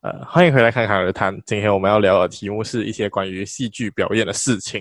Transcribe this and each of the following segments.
呃，欢迎回来侃侃而谈。今天我们要聊的题目是一些关于戏剧表演的事情。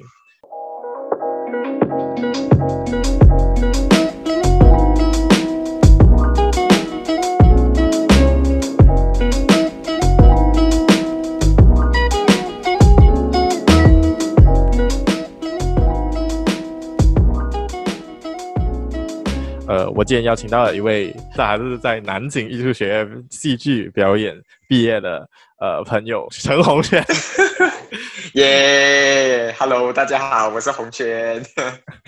呃，我今天邀请到了一位，他还是在南京艺术学院戏剧表演毕业的呃朋友陈红轩。耶、yeah,，Hello，大家好，我是红轩。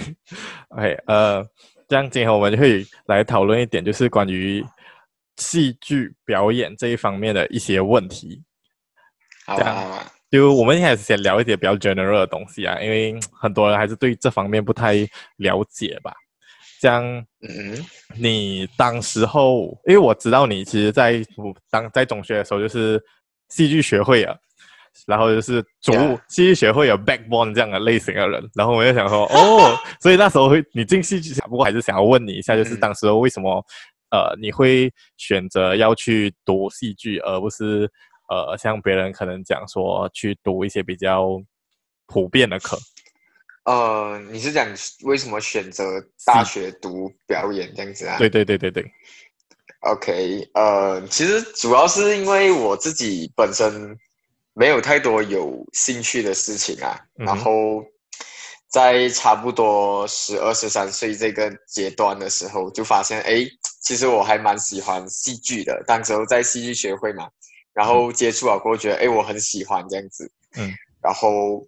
OK，呃，这样今天我们就可以来讨论一点，就是关于戏剧表演这一方面的一些问题。好啊，好啊。就我们一开始先聊一点比较 general 的东西啊，因为很多人还是对这方面不太了解吧。这样，嗯，你当时候，因为我知道你其实在当在中学的时候就是戏剧学会啊，然后就是主戏剧学会有 backbone 这样的类型的人，然后我就想说，哦，所以那时候会你进戏剧，不过还是想要问你一下，就是当时候为什么，呃，你会选择要去读戏剧，而不是呃像别人可能讲说去读一些比较普遍的课。呃，你是讲为什么选择大学读表演这样子啊？对对对对对。OK，呃，其实主要是因为我自己本身没有太多有兴趣的事情啊，嗯、然后在差不多十二十三岁这个阶段的时候，就发现哎，其实我还蛮喜欢戏剧的。当时候在戏剧学会嘛，然后接触了过后，觉得哎，我很喜欢这样子。嗯，然后。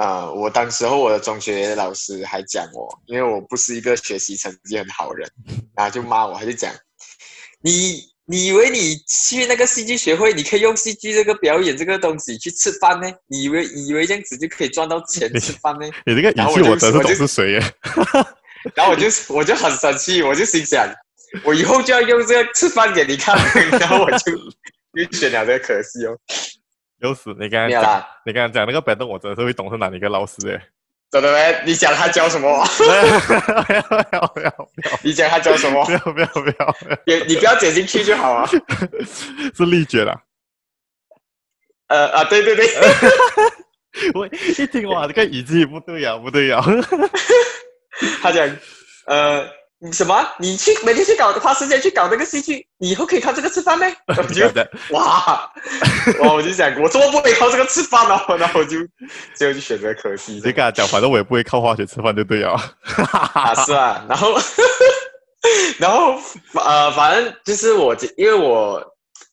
啊、呃，我当时候我的中学老师还讲我，因为我不是一个学习成绩很好的人，然后就骂我，他就讲，你你以为你去那个戏剧学会，你可以用戏剧这个表演这个东西去吃饭呢？你以为以为这样子就可以赚到钱吃饭呢？你这个语气我真是懂是谁耶？然后我就我就很生气，我就心想，我以后就要用这个吃饭给你看，然后我就又选了这个，可惜哦。有死！你刚才讲，你刚才讲那个板凳，我真的是会懂是哪一个老师诶？真的没？你讲他教什么？不要不要不要！你讲他教什么？不要不要不要！你你不要剪进去就好啊。是力绝啦。呃啊，对对对。我 一听哇，这个语气不对呀，不对呀。他讲，呃。你什么？你去每天去搞，花时间去搞那个戏剧，你以后可以靠这个吃饭呗？我就哇 哇，我就想，我怎么不会靠这个吃饭呢？然后我就最后就选择可惜。你跟他讲，反正我也不会靠化学吃饭，就对了。啊，是啊。然后然后呃，反正就是我，因为我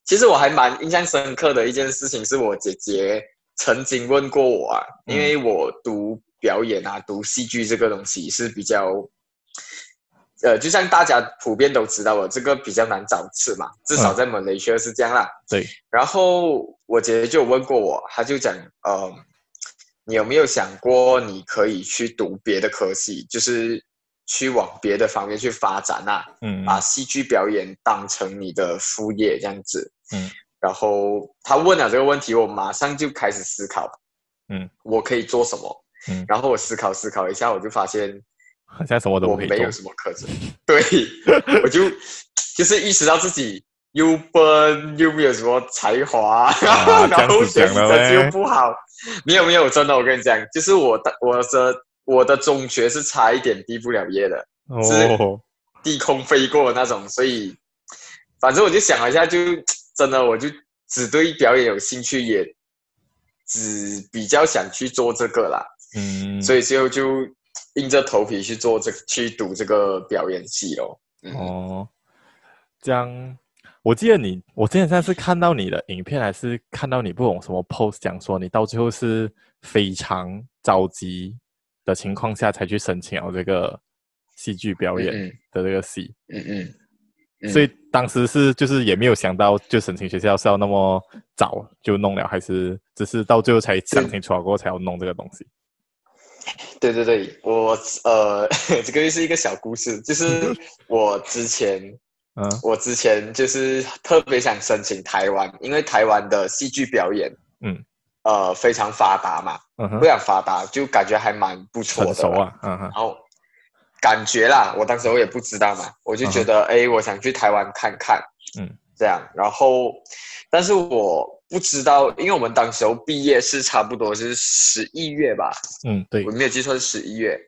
其实我还蛮印象深刻的一件事情，是我姐姐曾经问过我啊，因为我读表演啊，读戏剧这个东西是比较。呃，就像大家普遍都知道我，这个比较难找吃嘛，至少在马来西亚是这样啦。对。然后我姐姐就问过我，她就讲，呃，你有没有想过你可以去读别的科系，就是去往别的方面去发展啊？嗯。把戏剧表演当成你的副业这样子。嗯。然后她问了这个问题，我马上就开始思考，嗯，我可以做什么？嗯。然后我思考思考一下，我就发现。好像什么都没有什么课程，对，我就就是意识到自己又笨又没有什么才华，啊、然后学习成绩又不好，没有没有，真的我跟你讲，就是我的我的我的中学是差一点毕不了业的，哦、是低空飞过的那种，所以反正我就想了一下，就真的我就只对表演有兴趣，也只比较想去做这个啦，嗯，所以最后就。硬着头皮去做这个，去读这个表演系哦。嗯、哦，这样，我记得你，我之前上次看到你的影片，还是看到你不懂什么 post，讲说你到最后是非常着急的情况下才去申请了这个戏剧表演的这个系。嗯嗯，嗯。所以当时是就是也没有想到，就申请学校是要那么早就弄了，还是只是到最后才想清楚了过后才要弄这个东西？对对对，我呃，这个是一个小故事，就是 我之前，嗯，我之前就是特别想申请台湾，因为台湾的戏剧表演，嗯，呃，非常发达嘛，嗯，非常发达，就感觉还蛮不错的，啊，嗯哼，然后感觉啦，我当时我也不知道嘛，我就觉得，哎，我想去台湾看看，嗯，这样，然后，但是我不知道，因为我们当时候毕业是差不多是十一月吧？嗯，对，我没有记错是十一月，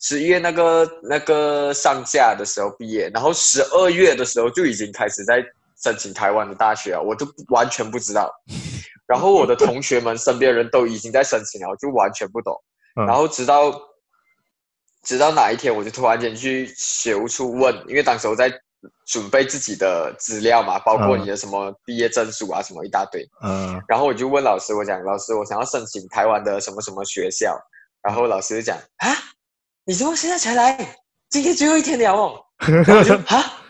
十一月那个那个上架的时候毕业，然后十二月的时候就已经开始在申请台湾的大学了，我都完全不知道。然后我的同学们身边人都已经在申请了，我就完全不懂。然后直到直到哪一天，我就突然间去学务处问，因为当时我在。准备自己的资料嘛，包括你的什么毕业证书啊，什么一大堆。嗯。然后我就问老师，我讲老师，我想要申请台湾的什么什么学校。然后老师就讲啊，你怎么现在才来？今天最后一天了哦。然后我就啊，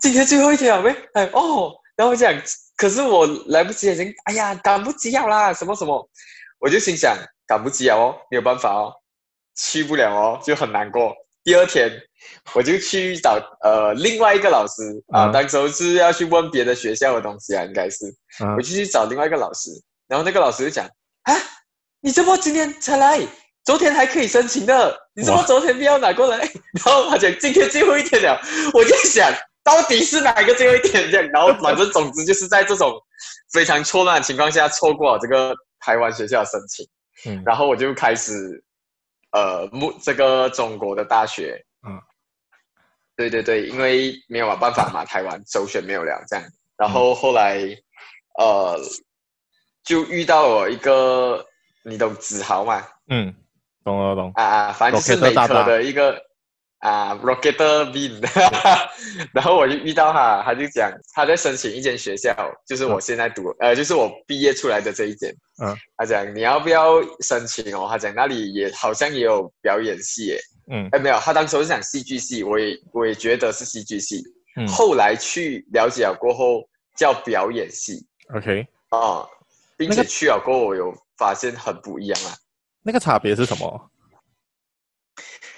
今天最后一天了没？哎哦。然后我讲，可是我来不及，已经哎呀，赶不及要啦，什么什么。我就心想，赶不及了哦，没有办法哦，去不了哦，就很难过。第二天，我就去找呃另外一个老师啊，当时候是要去问别的学校的东西啊，应该是，我就去找另外一个老师，然后那个老师就讲啊，你怎么今天才来？昨天还可以申请的，你怎么昨天不要拿过来？然后他讲今天最后一天了，我就想到底是哪一个最后一天这样，然后反正总之就是在这种非常错乱的情况下错过了这个台湾学校的申请，嗯，然后我就开始。呃，目这个中国的大学，嗯，对对对，因为没有办法嘛，台湾首选没有了这样，然后后来，嗯、呃，就遇到了一个，你懂子豪嘛？嗯，懂了懂。啊啊，反正就是美科的一个。啊，Rocket Bean，然后我就遇到他，他就讲他在申请一间学校，就是我现在读，嗯、呃，就是我毕业出来的这一间。嗯，他讲你要不要申请哦？他讲那里也好像也有表演系耶。嗯，哎，没有，他当时是讲戏剧系，我也我也觉得是戏剧系。嗯，后来去了解了过后叫表演系。OK，啊，并且去了过后我有发现很不一样啊。那个差别是什么？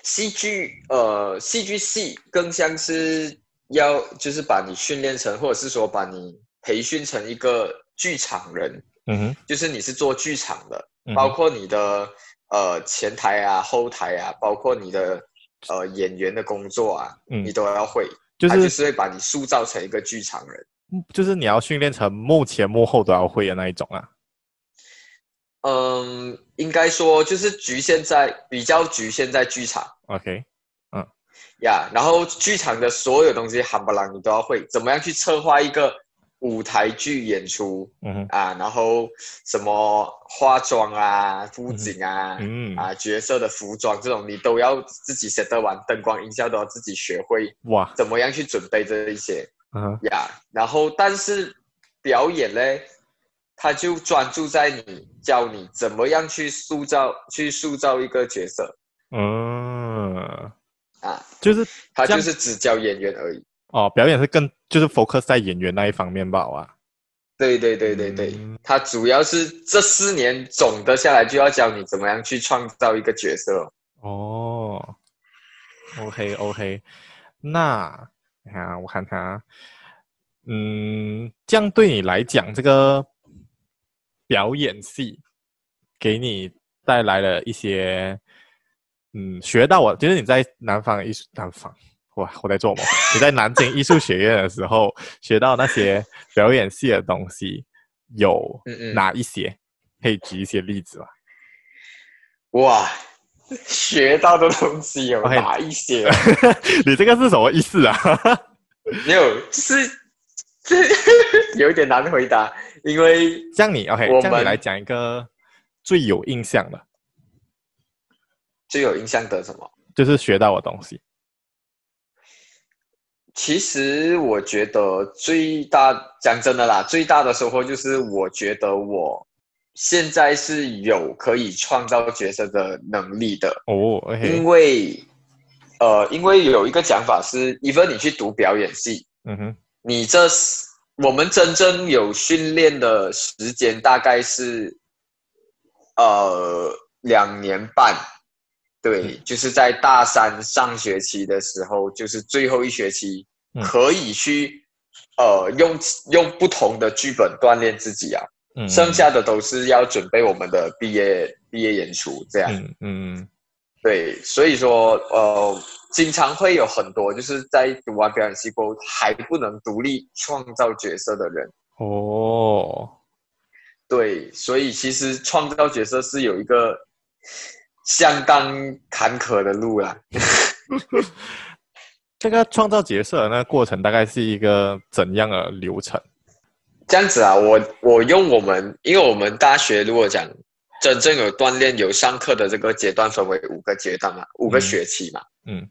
戏剧，呃，戏剧系更像是要就是把你训练成，或者是说把你培训成一个剧场人，嗯哼，就是你是做剧场的，嗯、包括你的呃前台啊、后台啊，包括你的呃演员的工作啊，嗯、你都要会，就是就是会把你塑造成一个剧场人，就是你要训练成幕前幕后都要会的那一种啊。嗯，应该说就是局限在比较局限在剧场。OK，嗯，呀然后剧场的所有东西，冚唪唥你都要会，怎么样去策划一个舞台剧演出？嗯啊，然后什么化妆啊、布景啊、嗯，啊角色的服装这种，你都要自己写得完，灯光音效都要自己学会。哇，怎么样去准备这一些？嗯呀然后但是表演嘞？他就专注在你，教你怎么样去塑造，去塑造一个角色。嗯，啊，就是他就是只教演员而已。哦，表演是更就是 focus 在演员那一方面吧？啊，对对对对对，嗯、他主要是这四年总的下来就要教你怎么样去创造一个角色。哦，OK OK，那你看我看看啊，嗯，这样对你来讲这个。表演系给你带来了一些，嗯，学到我就是你在南方艺术南方，哇，我在做梦。你在南京艺术学院的时候学到那些表演系的东西，有哪一些？嗯嗯可以举一些例子吗？哇，学到的东西有哪一些？Okay. 你这个是什么意思啊？没有，就是这有一点难回答。因为像你，OK，我们来讲一个最有印象的，最有印象的什么？就是学到的东西。其实我觉得最大，讲真的啦，最大的收获就是我觉得我现在是有可以创造角色的能力的哦。Okay、因为呃，因为有一个讲法是，even 你去读表演系，嗯哼，你这是。我们真正有训练的时间大概是，呃，两年半，对，就是在大三上学期的时候，就是最后一学期，可以去，呃，用用不同的剧本锻炼自己啊，剩下的都是要准备我们的毕业毕业演出这样，嗯嗯，对，所以说呃，经常会有很多就是在读完表演系过后还不能独立创造角色的人。哦，对，所以其实创造角色是有一个相当坎坷的路啦。这个创造角色的那个过程大概是一个怎样的流程？这样子啊，我我用我们，因为我们大学如果讲真正有锻炼、有上课的这个阶段，分为五个阶段嘛，五个学期嘛。嗯，嗯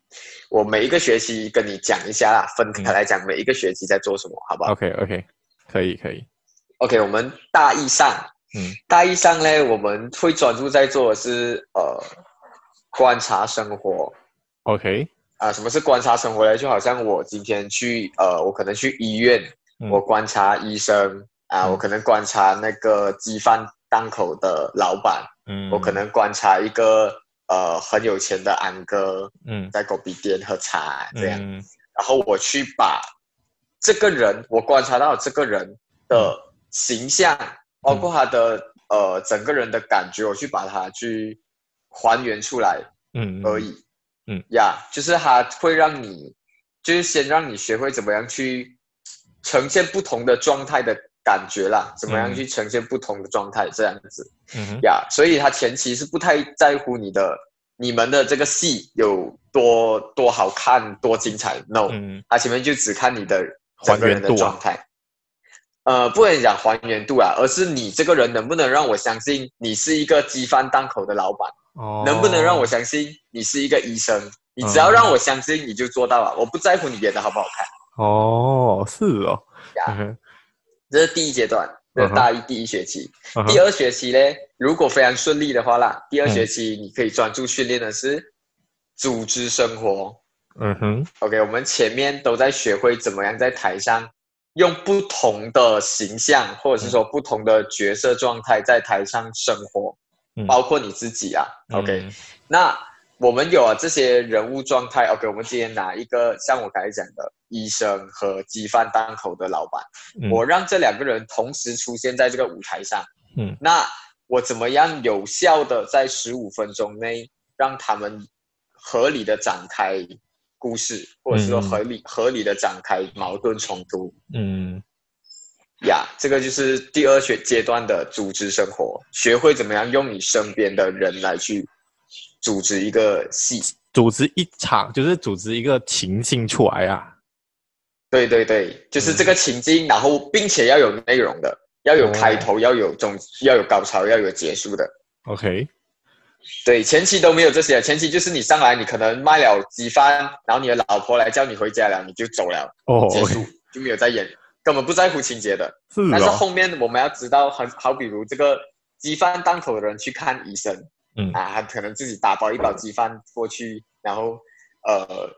我每一个学期跟你讲一下啦，分开来讲，每一个学期在做什么，好不好？OK OK，可以可以。OK，我们大一上，嗯，大意上呢，我们会专注在做的是呃观察生活。OK。啊，什么是观察生活呢？就好像我今天去，呃，我可能去医院，嗯、我观察医生啊，嗯、我可能观察那个鸡饭档口的老板，嗯，我可能观察一个呃很有钱的安哥，嗯，在狗皮店喝茶这样，嗯、然后我去把这个人，我观察到这个人的形象，嗯、包括他的呃整个人的感觉，我去把它去还原出来，嗯，而已。嗯呀，yeah, 就是他会让你，就是先让你学会怎么样去呈现不同的状态的感觉啦，怎么样去呈现不同的状态这样子。嗯呀，yeah, 所以他前期是不太在乎你的，你们的这个戏有多多好看、多精彩。No，嗯，他前面就只看你的整个人的状态。呃，不能讲还原度啊，而是你这个人能不能让我相信你是一个鸡饭档口的老板。哦，能不能让我相信你是一个医生？你只要让我相信，你就做到了。我不在乎你演的好不好看。哦，是哦。呀，这是第一阶段，这是大一第一学期。第二学期呢，如果非常顺利的话啦，第二学期你可以专注训练的是组织生活。嗯哼。OK，我们前面都在学会怎么样在台上用不同的形象，或者是说不同的角色状态在台上生活。包括你自己啊，OK，嗯，那我们有了这些人物状态，OK，我们今天拿一个像我刚才讲的医生和鸡饭档口的老板，嗯，我让这两个人同时出现在这个舞台上，嗯，那我怎么样有效的在十五分钟内让他们合理的展开故事，或者是说合理，嗯，合理的展开矛盾冲突，嗯。呀，yeah, 这个就是第二学阶段的组织生活，学会怎么样用你身边的人来去组织一个戏，组织一场，就是组织一个情境出来啊。对对对，就是这个情境，嗯、然后并且要有内容的，要有开头，哦、要有中，要有高潮，要有结束的。OK，对，前期都没有这些，前期就是你上来，你可能卖了几番，然后你的老婆来叫你回家了，你就走了，哦，结束.就没有再演。根本不在乎情节的，是哦、但是后面我们要知道，很好比如这个鸡饭档口的人去看医生，嗯啊，他可能自己打包一包鸡饭过去，然后呃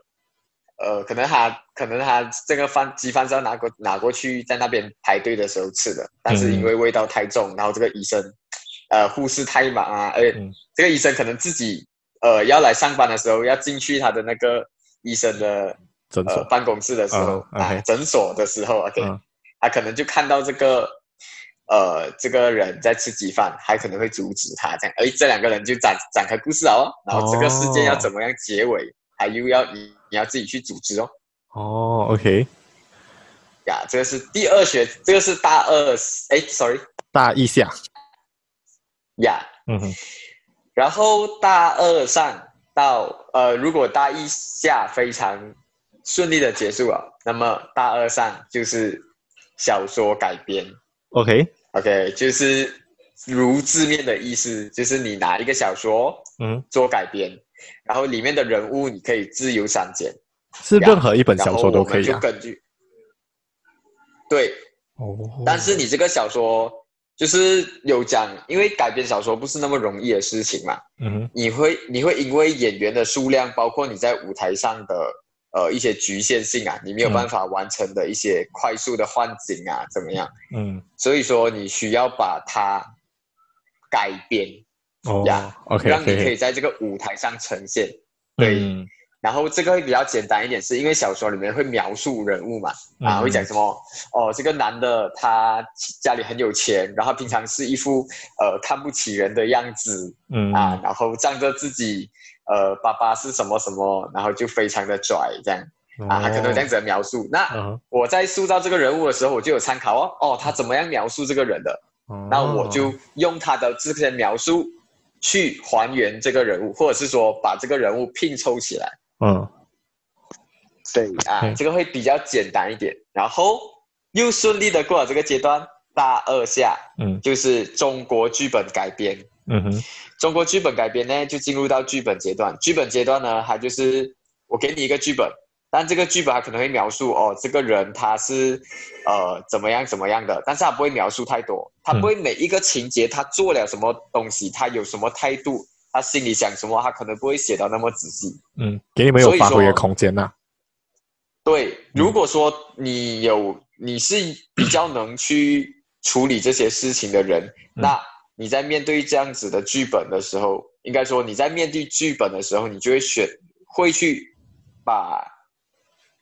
呃，可能他可能他这个饭鸡饭是要拿过拿过去在那边排队的时候吃的，但是因为味道太重，然后这个医生呃护士太忙啊，而且这个医生可能自己呃要来上班的时候要进去他的那个医生的。诊所、呃、办公室的时候、uh, okay. 啊，诊所的时候，OK，、uh. 他可能就看到这个，呃，这个人在吃鸡饭，还可能会阻止他这样，哎这两个人就展展开故事哦，然后这个事件要怎么样结尾，oh. 还又要你你要自己去组织哦。哦、oh,，OK，呀，这个是第二学，这个是大二，哎，sorry，大一下，呀，嗯哼，然后大二上到呃，如果大一下非常。顺利的结束了，那么大二上就是小说改编。OK OK，就是如字面的意思，就是你拿一个小说，嗯，做改编，嗯、然后里面的人物你可以自由删减，是任何一本小说都可以、啊。就根据，对，哦，但是你这个小说就是有讲，因为改编小说不是那么容易的事情嘛，嗯，你会你会因为演员的数量，包括你在舞台上的。呃，一些局限性啊，你没有办法完成的一些快速的换景啊，嗯、怎么样？嗯，所以说你需要把它改编，哦，呀，OK，让你可以在这个舞台上呈现。对，然后这个会比较简单一点，是因为小说里面会描述人物嘛，啊，会讲什么？哦，这个男的他家里很有钱，然后平常是一副呃看不起人的样子，嗯啊，然后仗着自己呃爸爸是什么什么，然后就非常的拽这样，啊，他可能这样子的描述。那我在塑造这个人物的时候，我就有参考哦，哦，他怎么样描述这个人的？那我就用他的这些描述去还原这个人物，或者是说把这个人物拼凑起来。嗯，对啊，嗯、这个会比较简单一点，然后又顺利的过了这个阶段。大二下，嗯，就是中国剧本改编，嗯哼，中国剧本改编呢，就进入到剧本阶段。剧本阶段呢，它就是我给你一个剧本，但这个剧本它可能会描述哦，这个人他是呃怎么样怎么样的，但是他不会描述太多，他不会每一个情节他做了什么东西，他有什么态度。他心里想什么，他可能不会写到那么仔细。嗯，给你们有发挥的空间呐、啊。对，如果说你有，你是比较能去处理这些事情的人，嗯、那你在面对这样子的剧本的时候，应该说你在面对剧本的时候，你就会选，会去把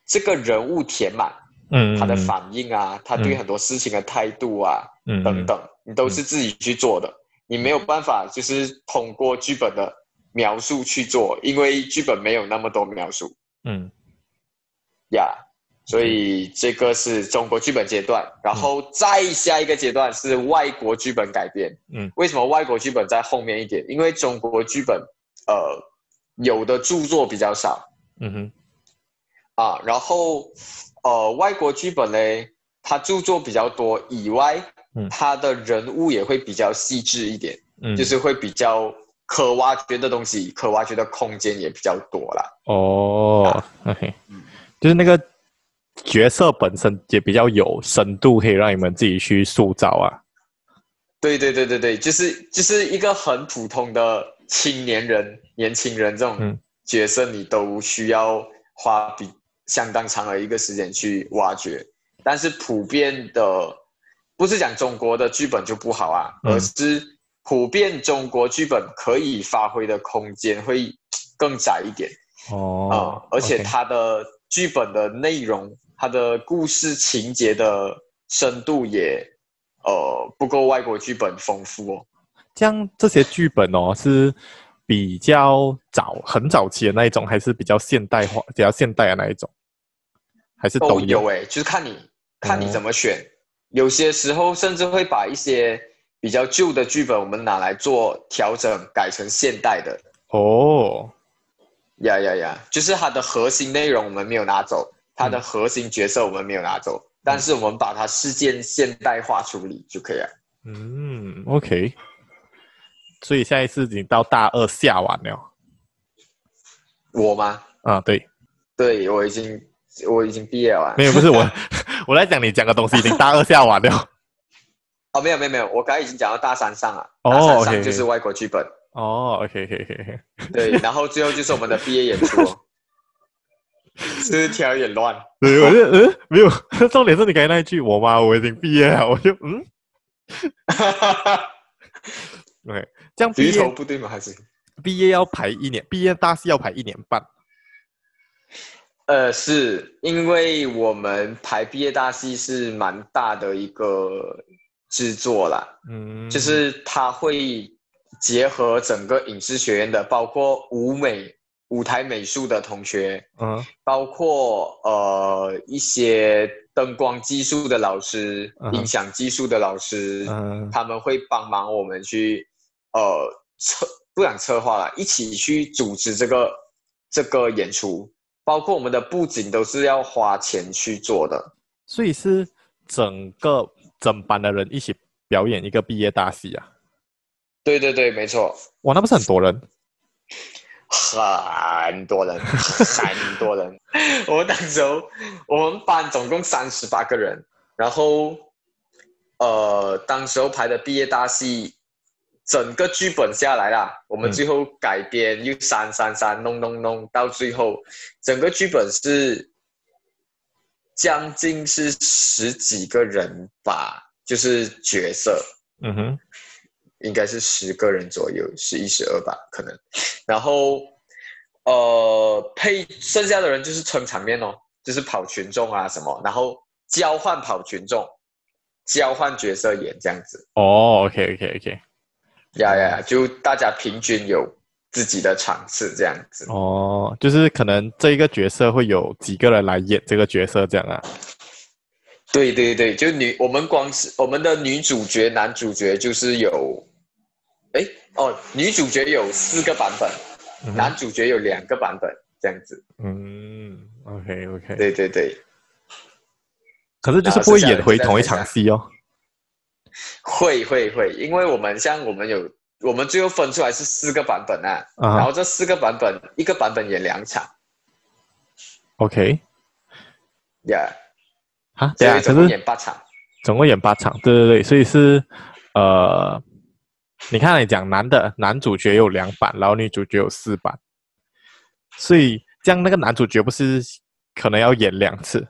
这个人物填满。嗯，他的反应啊，嗯、他对很多事情的态度啊，嗯、等等，你都是自己去做的。你没有办法，就是通过剧本的描述去做，因为剧本没有那么多描述。嗯，呀，yeah, 所以这个是中国剧本阶段，然后再下一个阶段是外国剧本改编。嗯，为什么外国剧本在后面一点？因为中国剧本，呃，有的著作比较少。嗯哼，啊，然后呃，外国剧本呢，它著作比较多以外。他的人物也会比较细致一点，嗯，就是会比较可挖掘的东西，可挖掘的空间也比较多啦。哦，OK，就是那个角色本身也比较有深度，可以让你们自己去塑造啊。对对对对对，就是就是一个很普通的青年人、年轻人这种角色，你都需要花比相当长的一个时间去挖掘，但是普遍的。不是讲中国的剧本就不好啊，而是普遍中国剧本可以发挥的空间会更窄一点哦，嗯，而且它的剧本的内容，它的故事情节的深度也呃不够外国剧本丰富哦。像这些剧本哦，是比较早很早期的那一种，还是比较现代化、比较现代的那一种，还是都有？哎，就是看你看你怎么选。有些时候甚至会把一些比较旧的剧本，我们拿来做调整，改成现代的。哦，呀呀呀！就是它的核心内容我们没有拿走，它的核心角色我们没有拿走，嗯、但是我们把它事件现代化处理就可以了。嗯，OK。所以现在是已经到大二下完了。我吗？啊，对，对，我已经我已经毕业了。没有，不是我。我来讲，你讲的东西已经大二下完了。哦，没有没有没有，我刚才已经讲到大三上了。哦，大三上就是外国剧本。哦，OK OK OK。对，然后最后就是我们的毕业演出。是条有点乱。对，我就嗯，没有。重点是你刚才那一句，我吗？我已经毕业了，我就嗯。哈哈哈。OK，这样毕业不对吗？还是毕业要排一年？毕业大戏要排一年半。呃，是因为我们排毕业大戏是蛮大的一个制作啦，嗯，就是它会结合整个影视学院的，包括舞美、舞台美术的同学，嗯，包括呃一些灯光技术的老师、嗯、音响技术的老师，嗯，他们会帮忙我们去呃策，不想策划了，一起去组织这个这个演出。包括我们的布景都是要花钱去做的，所以是整个整班的人一起表演一个毕业大戏啊。对对对，没错。哇，那不是很多人？很多人，很多人。我们当时候我们班总共三十八个人，然后呃，当时候排的毕业大戏。整个剧本下来啦，我们最后改编又删删删，弄弄弄，到最后整个剧本是将近是十几个人吧，就是角色，嗯哼，应该是十个人左右，十一十二吧，可能。然后呃，配剩下的人就是撑场面哦，就是跑群众啊什么，然后交换跑群众，交换角色演这样子。哦，OK OK OK，呀呀，就大家平均有自己的场次这样子。哦，就是可能这一个角色会有几个人来演这个角色这样啊？对对对，就女我们光是我们的女主角、男主角就是有，哎哦，女主角有四个版本，嗯、男主角有两个版本这样子。嗯，OK OK。对对对。可是就是不会演回同一场戏哦。会会会，因为我们像我们有，我们最后分出来是四个版本啊，啊然后这四个版本一个版本演两场。OK。Yeah。啊，对啊，演八场，总共演八场，对对对，所以是，呃，你看你讲男的男主角有两版，然后女主角有四版，所以这样那个男主角不是可能要演两次？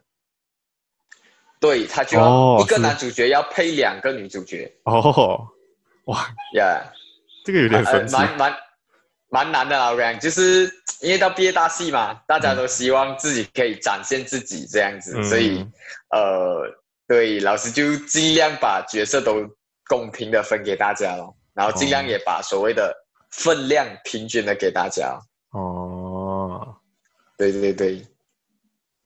对，他就要一个男主角要配两个女主角。哦，哇。呀，yeah, 这个有点神奇，蛮蛮蛮，难的啊，我讲就是。因为到毕业大戏嘛，大家都希望自己可以展现自己这样子，嗯、所以，呃，对，老师就尽量把角色都公平的分给大家咯，然后尽量也把所谓的分量平均的给大家。哦，对对对，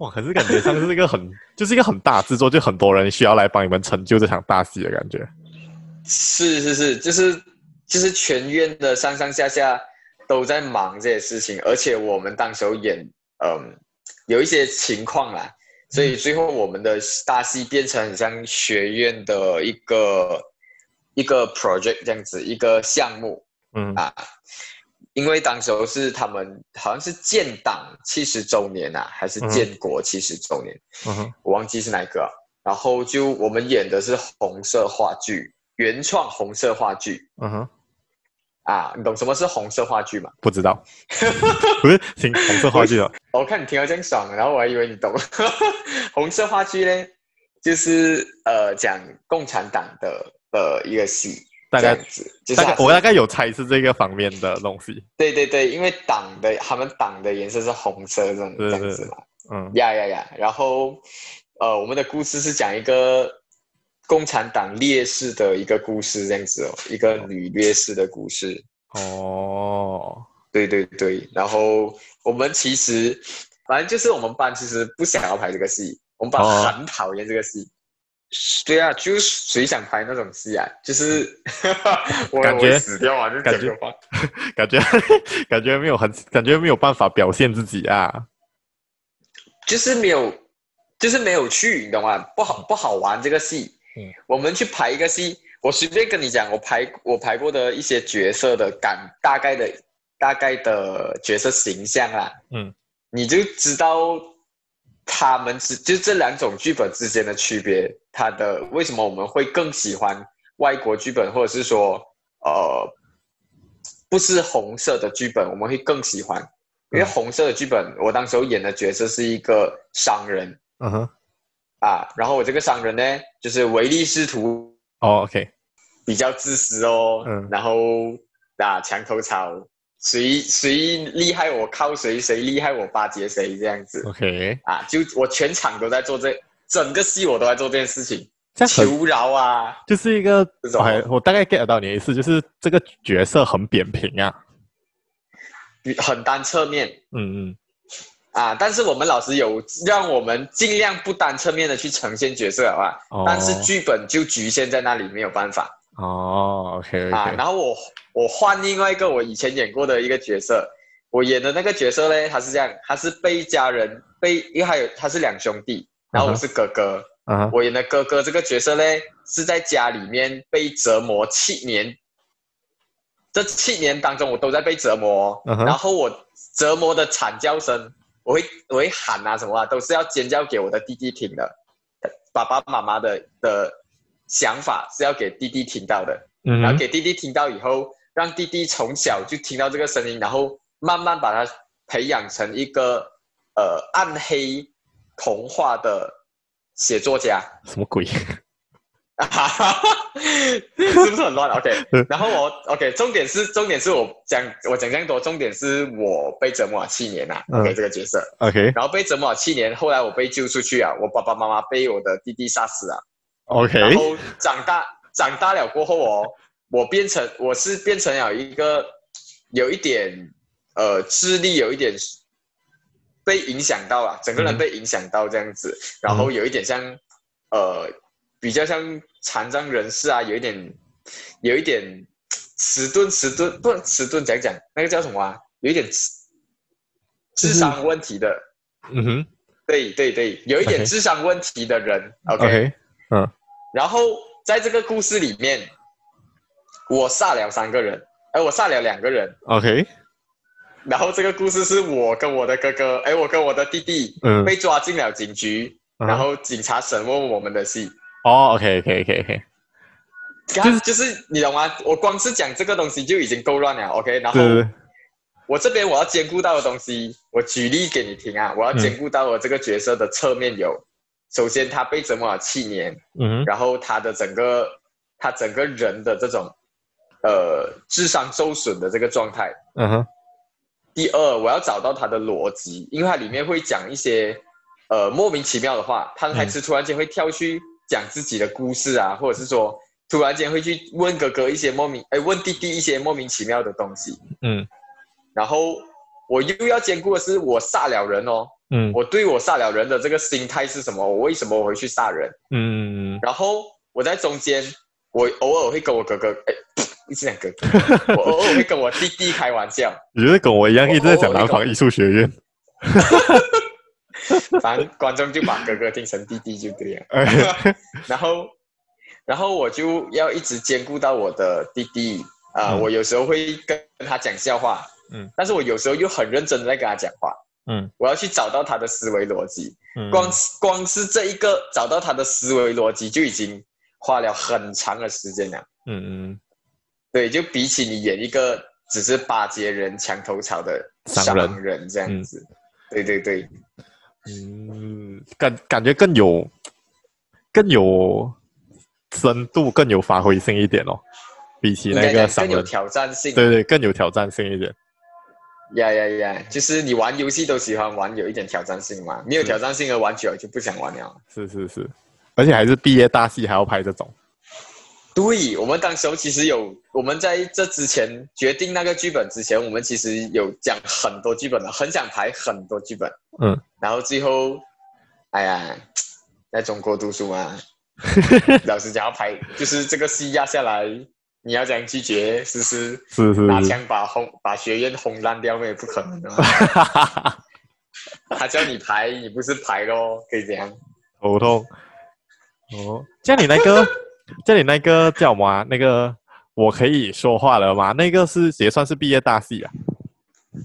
哇，可是感觉上是一个很，就是一个很大制作，就很多人需要来帮你们成就这场大戏的感觉。是是是，就是就是全院的上上下下。都在忙这些事情，而且我们当时候演，嗯，有一些情况啦，所以最后我们的大戏变成很像学院的一个一个 project 这样子，一个项目，嗯啊，因为当时候是他们好像是建党七十周年呐、啊，还是建国七十周年，嗯，我忘记是哪一个、啊，然后就我们演的是红色话剧，原创红色话剧，嗯哼。啊，你懂什么是红色话剧吗？不知道，不是听红色话剧的。我看你听到这样爽，然后我还以为你懂。红色话剧呢，就是呃讲共产党的呃一个戏，大概，就是大概我大概有猜是这个方面的东西。对对对，因为党的他们党的颜色是红色这种这样子嘛。嗯，呀呀呀，然后呃我们的故事是讲一个。共产党烈士的一个故事，这样子哦，一个女烈士的故事。哦，对对对，然后我们其实，反正就是我们班其实不想要拍这个戏，我们班很讨厌这个戏。哦、对啊，就是谁想拍那种戏啊？就是 我感觉死掉啊，就感觉 感觉 感觉没有很感觉没有办法表现自己啊，就是没有，就是没有去，你懂吗？不好不好玩这个戏。嗯，我们去排一个戏，我随便跟你讲，我排我排过的一些角色的感，大概的大概的角色形象啦，嗯，你就知道他们之就这两种剧本之间的区别，它的为什么我们会更喜欢外国剧本，或者是说呃不是红色的剧本，我们会更喜欢，因为红色的剧本，我当时候演的角色是一个商人，嗯哼。啊，然后我这个商人呢，就是唯利是图。哦，OK，比较自私哦，嗯，然后打，墙头草，谁谁厉害我靠谁，谁厉害我巴结谁这样子，OK，啊，就我全场都在做这，整个戏我都在做这件事情，求饶啊，就是一个，哎我大概 get 到你的意思，就是这个角色很扁平啊，很单侧面，嗯嗯。啊！但是我们老师有让我们尽量不单侧面的去呈现角色，好吧？哦、但是剧本就局限在那里，没有办法。哦，OK, okay. 啊，然后我我换另外一个我以前演过的一个角色，我演的那个角色呢，他是这样，他是被家人被，因为还有他是两兄弟，然后我是哥哥。Uh huh. 我演的哥哥这个角色呢，是在家里面被折磨七年，这七年当中我都在被折磨，uh huh. 然后我折磨的惨叫声。我会我会喊啊什么啊，都是要尖叫给我的弟弟听的。爸爸妈妈的的想法是要给弟弟听到的，嗯、然后给弟弟听到以后，让弟弟从小就听到这个声音，然后慢慢把他培养成一个呃暗黑童话的写作家。什么鬼？是不是很乱？OK，然后我 OK，重点是重点是我讲我讲这样多，重点是我被折磨了七年呐、啊。OK，、嗯、这个角色 OK，然后被折磨了七年，后来我被救出去啊，我爸爸妈妈被我的弟弟杀死啊。OK，然后长大长大了过后哦，我变成我是变成了一个有一点呃智力有一点被影响到了，整个人被影响到这样子，嗯、然后有一点像呃比较像。残障人士啊，有一点，有一点迟钝，迟钝不迟钝，讲讲那个叫什么啊？有一点智智商问题的，嗯哼，对对对，有一点智商问题的人，OK，嗯，okay. 然后在这个故事里面，我杀了三个人，哎，我杀了两个人，OK，然后这个故事是我跟我的哥哥，哎，我跟我的弟弟，嗯，被抓进了警局，嗯，然后警察审问我们的戏。哦，OK，OK，OK，OK，就是就是你懂吗？我光是讲这个东西就已经够乱了，OK。然后我这边我要兼顾到的东西，我举例给你听啊。我要兼顾到我这个角色的侧面有，嗯、首先他被折磨了七年，嗯，然后他的整个他整个人的这种呃智商受损的这个状态，嗯哼。第二，我要找到他的逻辑，因为它里面会讲一些呃莫名其妙的话，他的台词突然间会跳去。讲自己的故事啊，或者是说突然间会去问哥哥一些莫名，哎，问弟弟一些莫名其妙的东西。嗯，然后我又要兼顾的是我杀了人哦。嗯，我对我杀了人的这个心态是什么？我为什么我会去杀人？嗯，然后我在中间，我偶尔会跟我哥哥，哎，一直讲哥哥，我偶尔会跟我弟弟开玩笑。你是跟我一样一直在讲南方艺术学院。反正观众就把哥哥听成弟弟就对了，然后，然后我就要一直兼顾到我的弟弟。啊、呃嗯，我有时候会跟他讲笑话，嗯，但是我有时候又很认真的在跟他讲话，嗯，我要去找到他的思维逻辑，嗯，光光是这一个找到他的思维逻辑就已经花了很长的时间了，嗯嗯，对，就比起你演一个只是巴结人、墙头草的商人这样子，嗯、对对对。嗯，感感觉更有更有深度，更有发挥性一点哦，比起那个更有挑战性，对对，更有挑战性一点。呀呀呀！就是你玩游戏都喜欢玩有一点挑战性嘛，没有挑战性的玩久了就不想玩了。是是是，而且还是毕业大戏还要拍这种。对，我们当时候其实有，我们在这之前决定那个剧本之前，我们其实有讲很多剧本的，很想排很多剧本。嗯，然后最后，哎呀，在中国读书嘛，老实讲要排，就是这个戏压下来，你要讲拒绝，是是是是，拿枪把轰把学院轰烂掉，那也不可能的。他叫你排，你不是排咯，可以这样。头痛。哦，叫你那个。这里那个叫什么啊？那个我可以说话了吗？那个是也算是毕业大戏啊。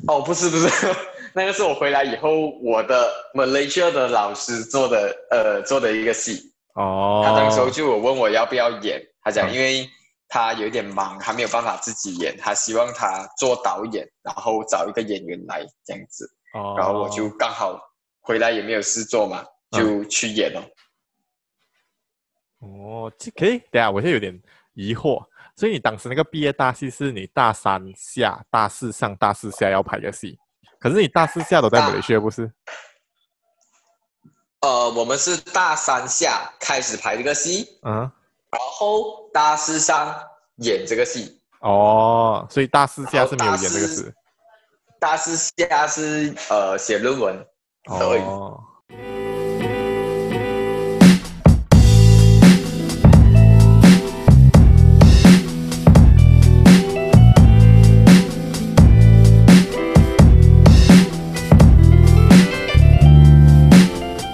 哦，不是不是，那个是我回来以后我的 Malaysia 的老师做的，呃，做的一个戏。哦。他当时候就有问我要不要演，他讲因为他有点忙，他没有办法自己演，他希望他做导演，然后找一个演员来这样子。哦。然后我就刚好回来也没有事做嘛，就去演了。嗯哦，这可以。等下，我现在有点疑惑。所以你当时那个毕业大戏是你大三下、大四上、大四下要拍的戏，可是你大四下都在美来西亚不是？呃，我们是大三下开始排这个戏，嗯，然后大四上演这个戏。哦，所以大四下是没有演这个戏。大四下是呃写论文而已。哦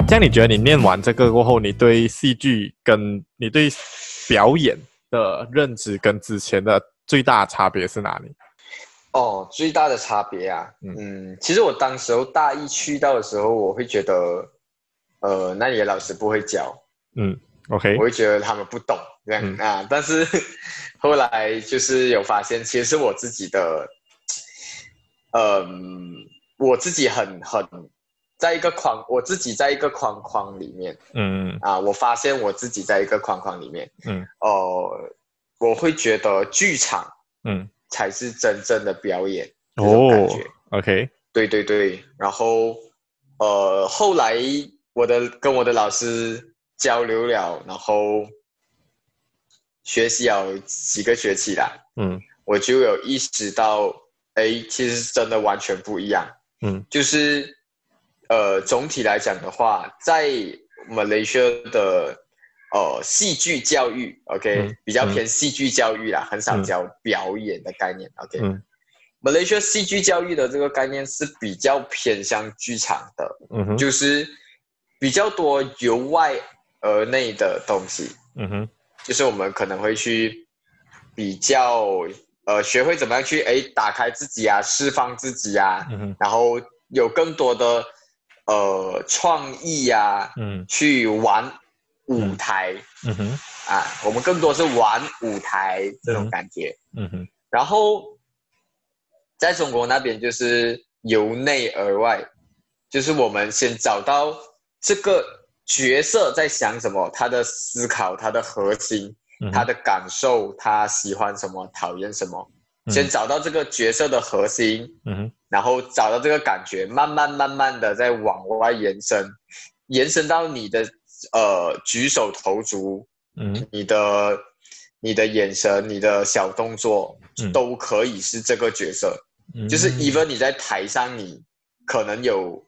像你觉得你念完这个过后，你对戏剧跟你对表演的认知跟之前的最大的差别是哪里？哦，最大的差别啊，嗯，嗯，其实我当时候大一去到的时候，我会觉得，呃，那里的老师不会教，嗯，OK，我会觉得他们不懂这样、嗯、啊。但是 后来就是有发现，其实是我自己的，嗯、呃，我自己很很。在一个框，我自己在一个框框里面，嗯。啊，我发现我自己在一个框框里面，嗯。哦，我会觉得剧场，嗯，才是真正的表演哦。OK，对对对。然后，呃，后来我的跟我的老师交流了，然后学习了几个学期啦，嗯，我就有意识到，哎，其实真的完全不一样。嗯，就是，呃，总体来讲的话，在马来西亚的。呃，戏剧教育，OK，、嗯、比较偏戏剧教育啦，嗯、很少教表演的概念、嗯、，OK。马来西亚戏剧教育的这个概念是比较偏向剧场的，嗯哼，就是比较多由外而内的东西，嗯哼，就是我们可能会去比较，呃，学会怎么样去哎打开自己啊，释放自己啊，然后有更多的呃创意啊，嗯，去玩。舞台，嗯。哼，啊，我们更多是玩舞台这种感觉，嗯。哼，然后在中国那边就是由内而外，就是我们先找到这个角色在想什么，他的思考，他的核心，他的感受，他喜欢什么，讨厌什么，先找到这个角色的核心，嗯哼，然后找到这个感觉，慢慢慢慢的再往外延伸，延伸到你的。呃，举手投足，嗯，你的、你的眼神、你的小动作，嗯、都可以是这个角色。嗯、就是 even 你在台上，你可能有，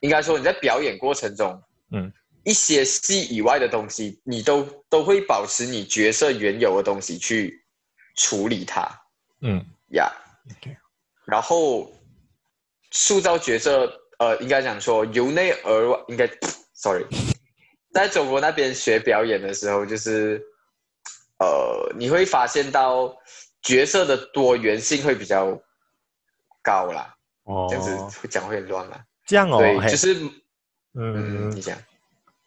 应该说你在表演过程中，嗯，一些戏以外的东西，你都都会保持你角色原有的东西去处理它。嗯，呀、然后塑造角色，呃，应该讲说由内而外，应该。Sorry，在中国那边学表演的时候，就是，呃，你会发现到角色的多元性会比较高啦。哦，这样子会讲会很乱啦。这样哦，对，就是，嗯，你讲，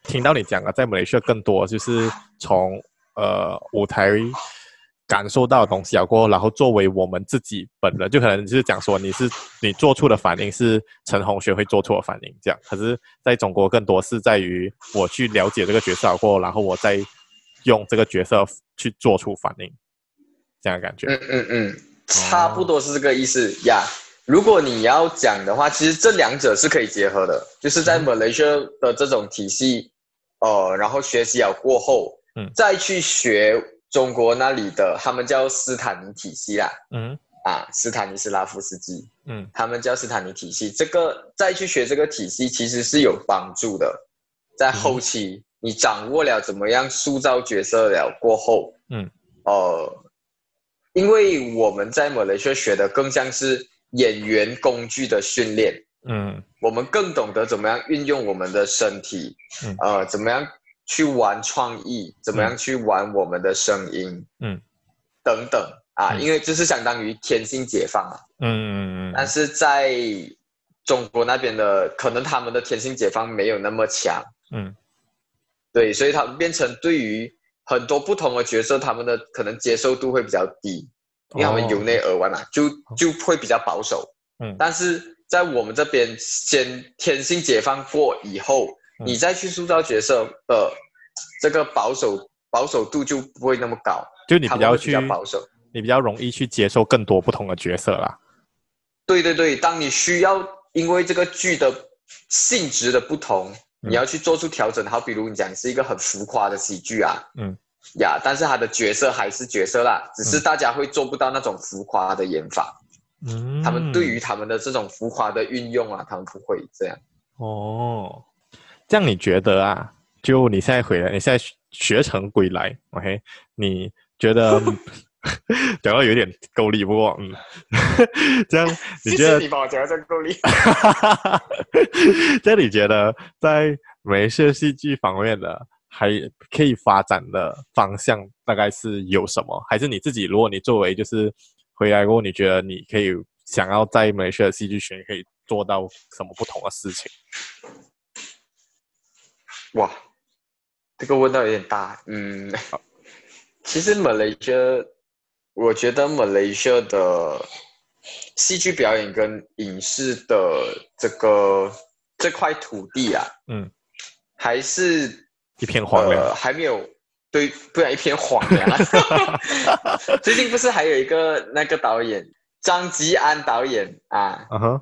听到你讲啊，在马来西亚更多就是从呃舞台。感受到的东西啊，过后，然后作为我们自己本人，就可能就是讲说，你是你做出的反应是陈红学会做出的反应，这样。可是在中国，更多是在于我去了解这个角色过后，然后我再用这个角色去做出反应，这样的感觉。嗯嗯嗯，差不多是这个意思呀。Oh. Yeah, 如果你要讲的话，其实这两者是可以结合的，就是在 Malaysia 的这种体系，呃，然后学习了过后，嗯，再去学。中国那里的他们叫斯坦尼体系啦，嗯，啊，斯坦尼斯拉夫斯基，嗯，他们叫斯坦尼体系。这个再去学这个体系，其实是有帮助的。在后期，嗯、你掌握了怎么样塑造角色了过后，嗯，呃，因为我们在马来西亚学的更像是演员工具的训练，嗯，我们更懂得怎么样运用我们的身体，嗯，呃，怎么样。去玩创意，怎么样去玩我们的声音，嗯，等等。啊，嗯、因为这是相当于天性解放啊，嗯嗯嗯，但是在中国那边的，可能他们的天性解放没有那么强，嗯，对，所以他们变成对于很多不同的角色，他们的可能接受度会比较低，因为他们由内而外嘛，哦、就就会比较保守，嗯，但是在我们这边先天性解放过以后。你再去塑造角色的这个保守保守度就不会那么高，就你比较去比较保守，你比较容易去接受更多不同的角色啦。对对对，当你需要因为这个剧的性质的不同，嗯、你要去做出调整。好，比如你讲是一个很浮夸的喜剧啊，嗯呀，但是他的角色还是角色啦，只是大家会做不到那种浮夸的演法。嗯，他们对于他们的这种浮夸的运用啊，他们不会这样。哦。这样你觉得啊？就你现在回来，你现在学成归来，OK？你觉得 讲到有点够力，不过嗯，这样你觉得？谢谢你把我讲的这够力。这样你觉得在美式戏剧方面的还可以发展的方向大概是有什么？还是你自己？如果你作为就是回来过后，你觉得你可以想要在美式戏剧学可以做到什么不同的事情？哇，这个问到有点大。嗯，其实马来西亚，我觉得马来西亚的戏剧表演跟影视的这个这块土地啊，嗯，还是一片荒凉，还没有，对，不然一片黄呀。最近不是还有一个那个导演张吉安导演啊？嗯哼，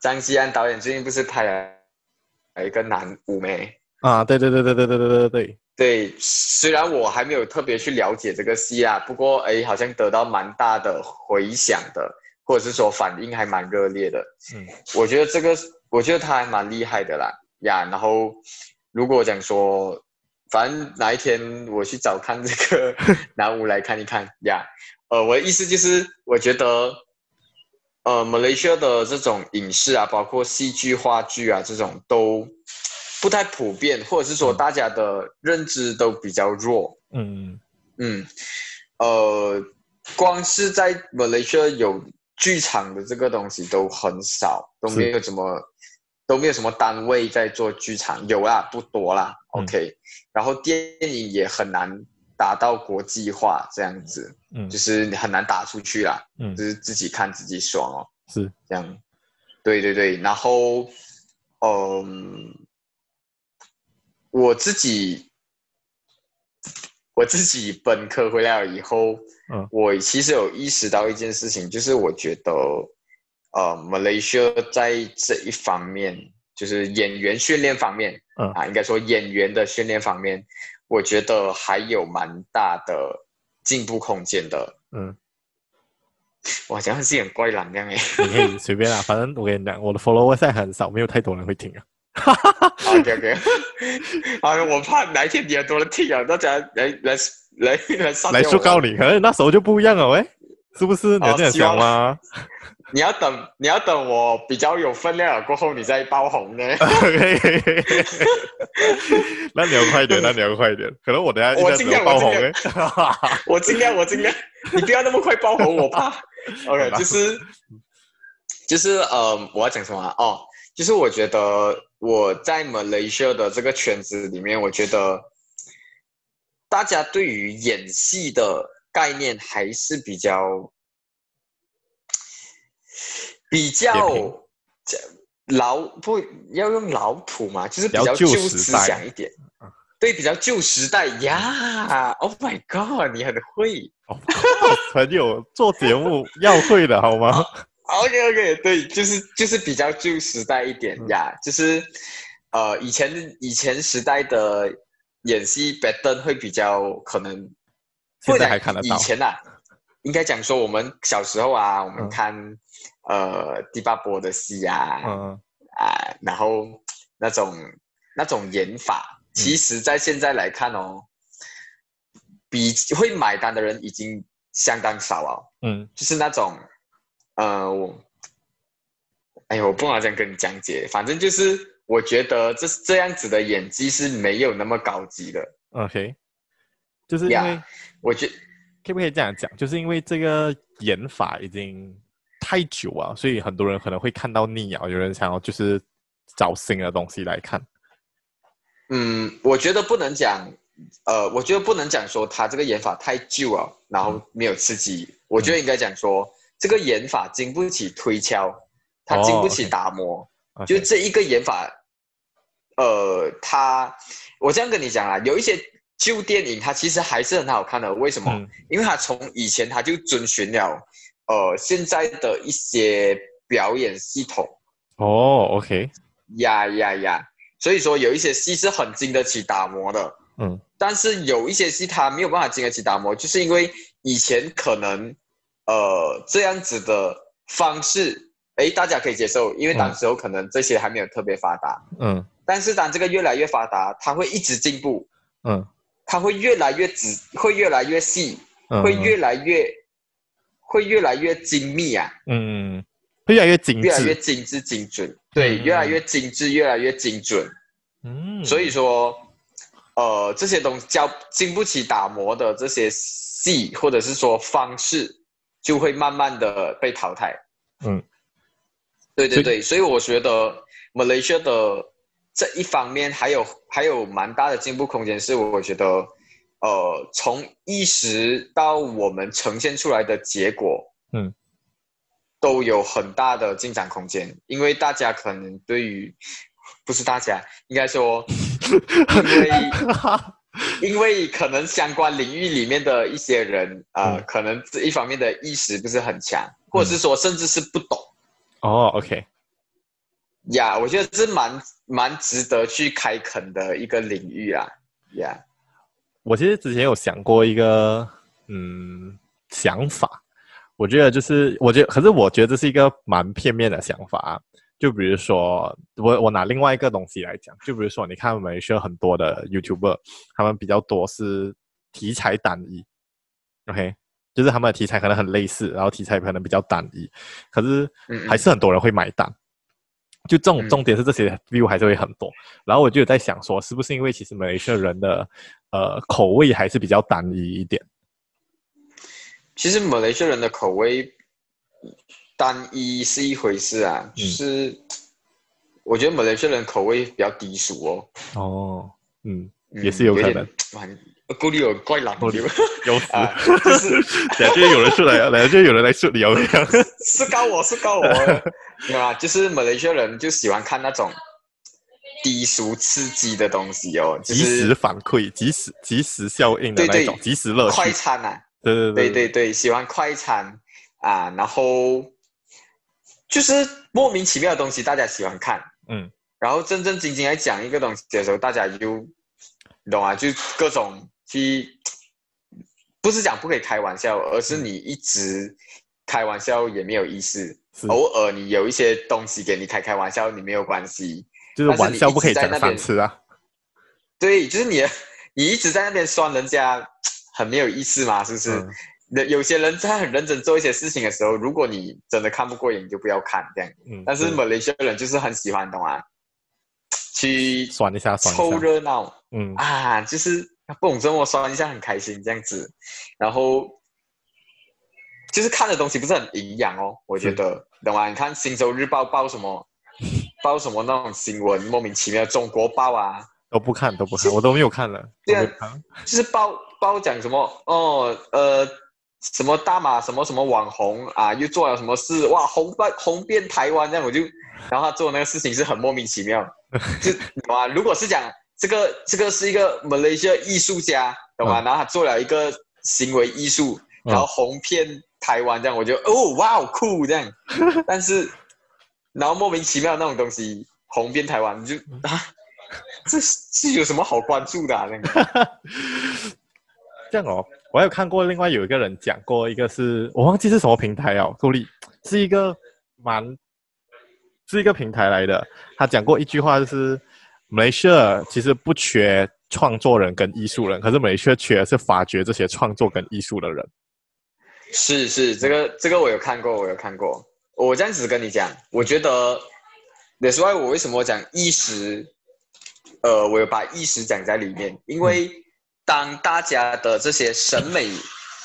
张吉安导演最近不是拍了一个男五妹啊？对对对对对对对对对。对，虽然我还没有特别去了解这个戏啊，不过哎，好像得到蛮大的回响的，或者是说反应还蛮热烈的。嗯，我觉得这个，我觉得他还蛮厉害的啦呀。然后，如果讲说，反正哪一天我去找看这个 男五来看一看呀。呃，我的意思就是，我觉得，呃，马来西亚的这种影视啊，包括戏剧、话剧啊这种都。不太普遍，或者是说大家的认知都比较弱。嗯嗯，呃，光是在 Malaysia 有剧场的这个东西都很少，都没有什么，都没有什么单位在做剧场，有啦，不多啦。嗯、OK，然后电影也很难达到国际化这样子，嗯，就是很难打出去啦，嗯，就是自己看自己爽哦，是这样。对对对，然后，嗯。我自己，我自己本科回来了以后，嗯，我其实有意识到一件事情，就是我觉得，呃，马来西亚在这一方面，就是演员训练方面，嗯啊，应该说演员的训练方面，我觉得还有蛮大的进步空间的，嗯。哇，这样是很怪懒样诶，你可以随便啦，反正我跟你讲，我的 follower 现在很少，没有太多人会听啊。哈哈哈，OK OK，啊，我怕哪一天你很多人听啊，大家来来来来上来告你，可能那时候就不一样了，喂，是不是？你要这样想吗？你要等，你要等我比较有分量了过后，你再爆红呢。OK，那你要快一点，那你要快一点，可能我等下我尽量爆红 我尽量，我尽量，你不要那么快爆红，我怕。OK，就是就是呃，我要讲什么？哦，就是我觉得。我在 Malaysia 的这个圈子里面，我觉得大家对于演戏的概念还是比较比较老，不要用老土嘛，就是比较旧思想一点。对，比较旧时代呀。Oh my god，你很会，朋友做节目要会的好吗？OK OK，对，就是就是比较旧时代一点呀，嗯、就是呃以前以前时代的演戏 pattern 会比较可能，现在还看得到。以前啊，应该讲说我们小时候啊，我们看、嗯、呃第八波的戏啊，嗯啊，然后那种那种演法，其实在现在来看哦，嗯、比会买单的人已经相当少了，嗯，就是那种。呃，我，哎呦，我不好这样跟你讲解，反正就是我觉得这这样子的演技是没有那么高级的。OK，就是因为，yeah, 我觉可不可以这样讲？就是因为这个演法已经太久啊，所以很多人可能会看到腻啊，有人想要就是找新的东西来看。嗯，我觉得不能讲，呃，我觉得不能讲说他这个演法太旧啊，然后没有刺激。嗯、我觉得应该讲说。嗯这个演法经不起推敲，它经不起打磨。Oh, okay. 就这一个演法，呃，它我这样跟你讲啊，有一些旧电影它其实还是很好看的。为什么？嗯、因为它从以前它就遵循了呃现在的一些表演系统。哦、oh,，OK，呀呀呀！所以说有一些戏是很经得起打磨的。嗯，但是有一些戏它没有办法经得起打磨，就是因为以前可能。呃，这样子的方式，哎，大家可以接受，因为当时候可能这些还没有特别发达。嗯。但是当这个越来越发达，它会一直进步。嗯。它会越来越仔，会越来越细，嗯、会越来越，会越来越精密啊。嗯。会越来越精致。越来越精致精准。对，嗯、越来越精致，越来越精准。嗯。所以说，呃，这些东西叫经不起打磨的这些细，或者是说方式。就会慢慢的被淘汰，嗯，对对对，所以，我觉得马来西亚的这一方面还有还有蛮大的进步空间，是我觉得，呃，从意识到我们呈现出来的结果，嗯，都有很大的进展空间，因为大家可能对于，不是大家，应该说，因为。因为可能相关领域里面的一些人，呃，嗯、可能这一方面的意识不是很强，或者是说甚至是不懂。哦，OK。呀，我觉得这是蛮蛮值得去开垦的一个领域啊。呀，我其实之前有想过一个嗯想法，我觉得就是，我觉得，可是我觉得这是一个蛮片面的想法。就比如说，我我拿另外一个东西来讲，就比如说，你看我们需要很多的 YouTuber，他们比较多是题材单一，OK，就是他们的题材可能很类似，然后题材可能比较单一，可是还是很多人会买单。就这种重点是这些 view 还是会很多，然后我就有在想说，是不是因为其实马来西亚人的呃口味还是比较单一一点？其实马来西亚人的口味。单一是一回事啊，嗯、就是我觉得马来西亚人口味比较低俗哦。哦，嗯，也是有可能。孤立有怪狼，有有死，就是 感觉有人出来啊，感觉有人来说你，这样是告我是告我，对吧？就是马来西亚人就喜欢看那种低俗刺激的东西哦，即时反馈、即时即时效应的那种，即时乐。快餐啊，对对对对对，喜欢快餐啊，然后。就是莫名其妙的东西，大家喜欢看，嗯，然后正正经经来讲一个东西的时候，大家就，你懂啊？就各种去，不是讲不可以开玩笑，而是你一直开玩笑也没有意思。偶尔你有一些东西给你开开玩笑，你没有关系。就是玩笑不可以讲三次啊。对，就是你，你一直在那边酸人家，很没有意思嘛，是不是？嗯有些人在很认真做一些事情的时候，如果你真的看不过瘾，你就不要看这样。嗯。但是马来西亚人就是很喜欢，懂吗？去酸一下，凑热闹。嗯。啊，就是不懂这么酸一下很开心这样子，然后就是看的东西不是很营养哦，我觉得，懂吗？你看《新洲日报》报什么，报什么那种新闻，莫名其妙，《中国报》啊，都不看，都不看，我都没有看了。对啊，就是报报讲什么哦，呃。什么大马什么什么网红啊，又做了什么事哇？红遍红遍台湾这样，我就，然后他做那个事情是很莫名其妙，就懂吗？如果是讲这个 这个是一个马来西亚艺术家，懂吗？嗯、然后他做了一个行为艺术，然后红遍台湾这样，我就哦哇好酷这样，但是然后莫名其妙那种东西红遍台湾，你就啊，这是有什么好关注的啊？那个 这样哦。我还有看过，另外有一个人讲过，一个是我忘记是什么平台哦，助力是一个蛮是一个平台来的。他讲过一句话，就是马来西亚其实不缺创作人跟艺术人，可是马来西亚缺的是发掘这些创作跟艺术的人。是是，这个这个我有看过，我有看过。我这样子跟你讲，我觉得，That's why 我为什么我讲意识，呃，我有把意识讲在里面，因为。嗯当大家的这些审美，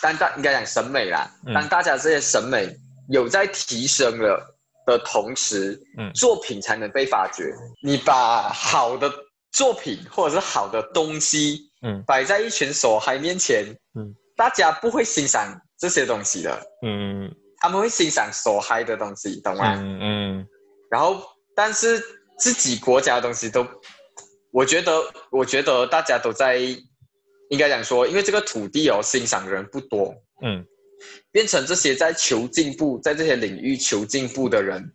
当大应该讲审美啦，当大家这些审美有在提升了的同时，嗯，作品才能被发掘。你把好的作品或者是好的东西，嗯，摆在一群傻孩面前，嗯，大家不会欣赏这些东西的，嗯，他们会欣赏傻嗨的东西，懂吗？嗯嗯。然后，但是自己国家的东西都，我觉得，我觉得大家都在。应该讲说，因为这个土地哦，欣赏的人不多，嗯，变成这些在求进步，在这些领域求进步的人，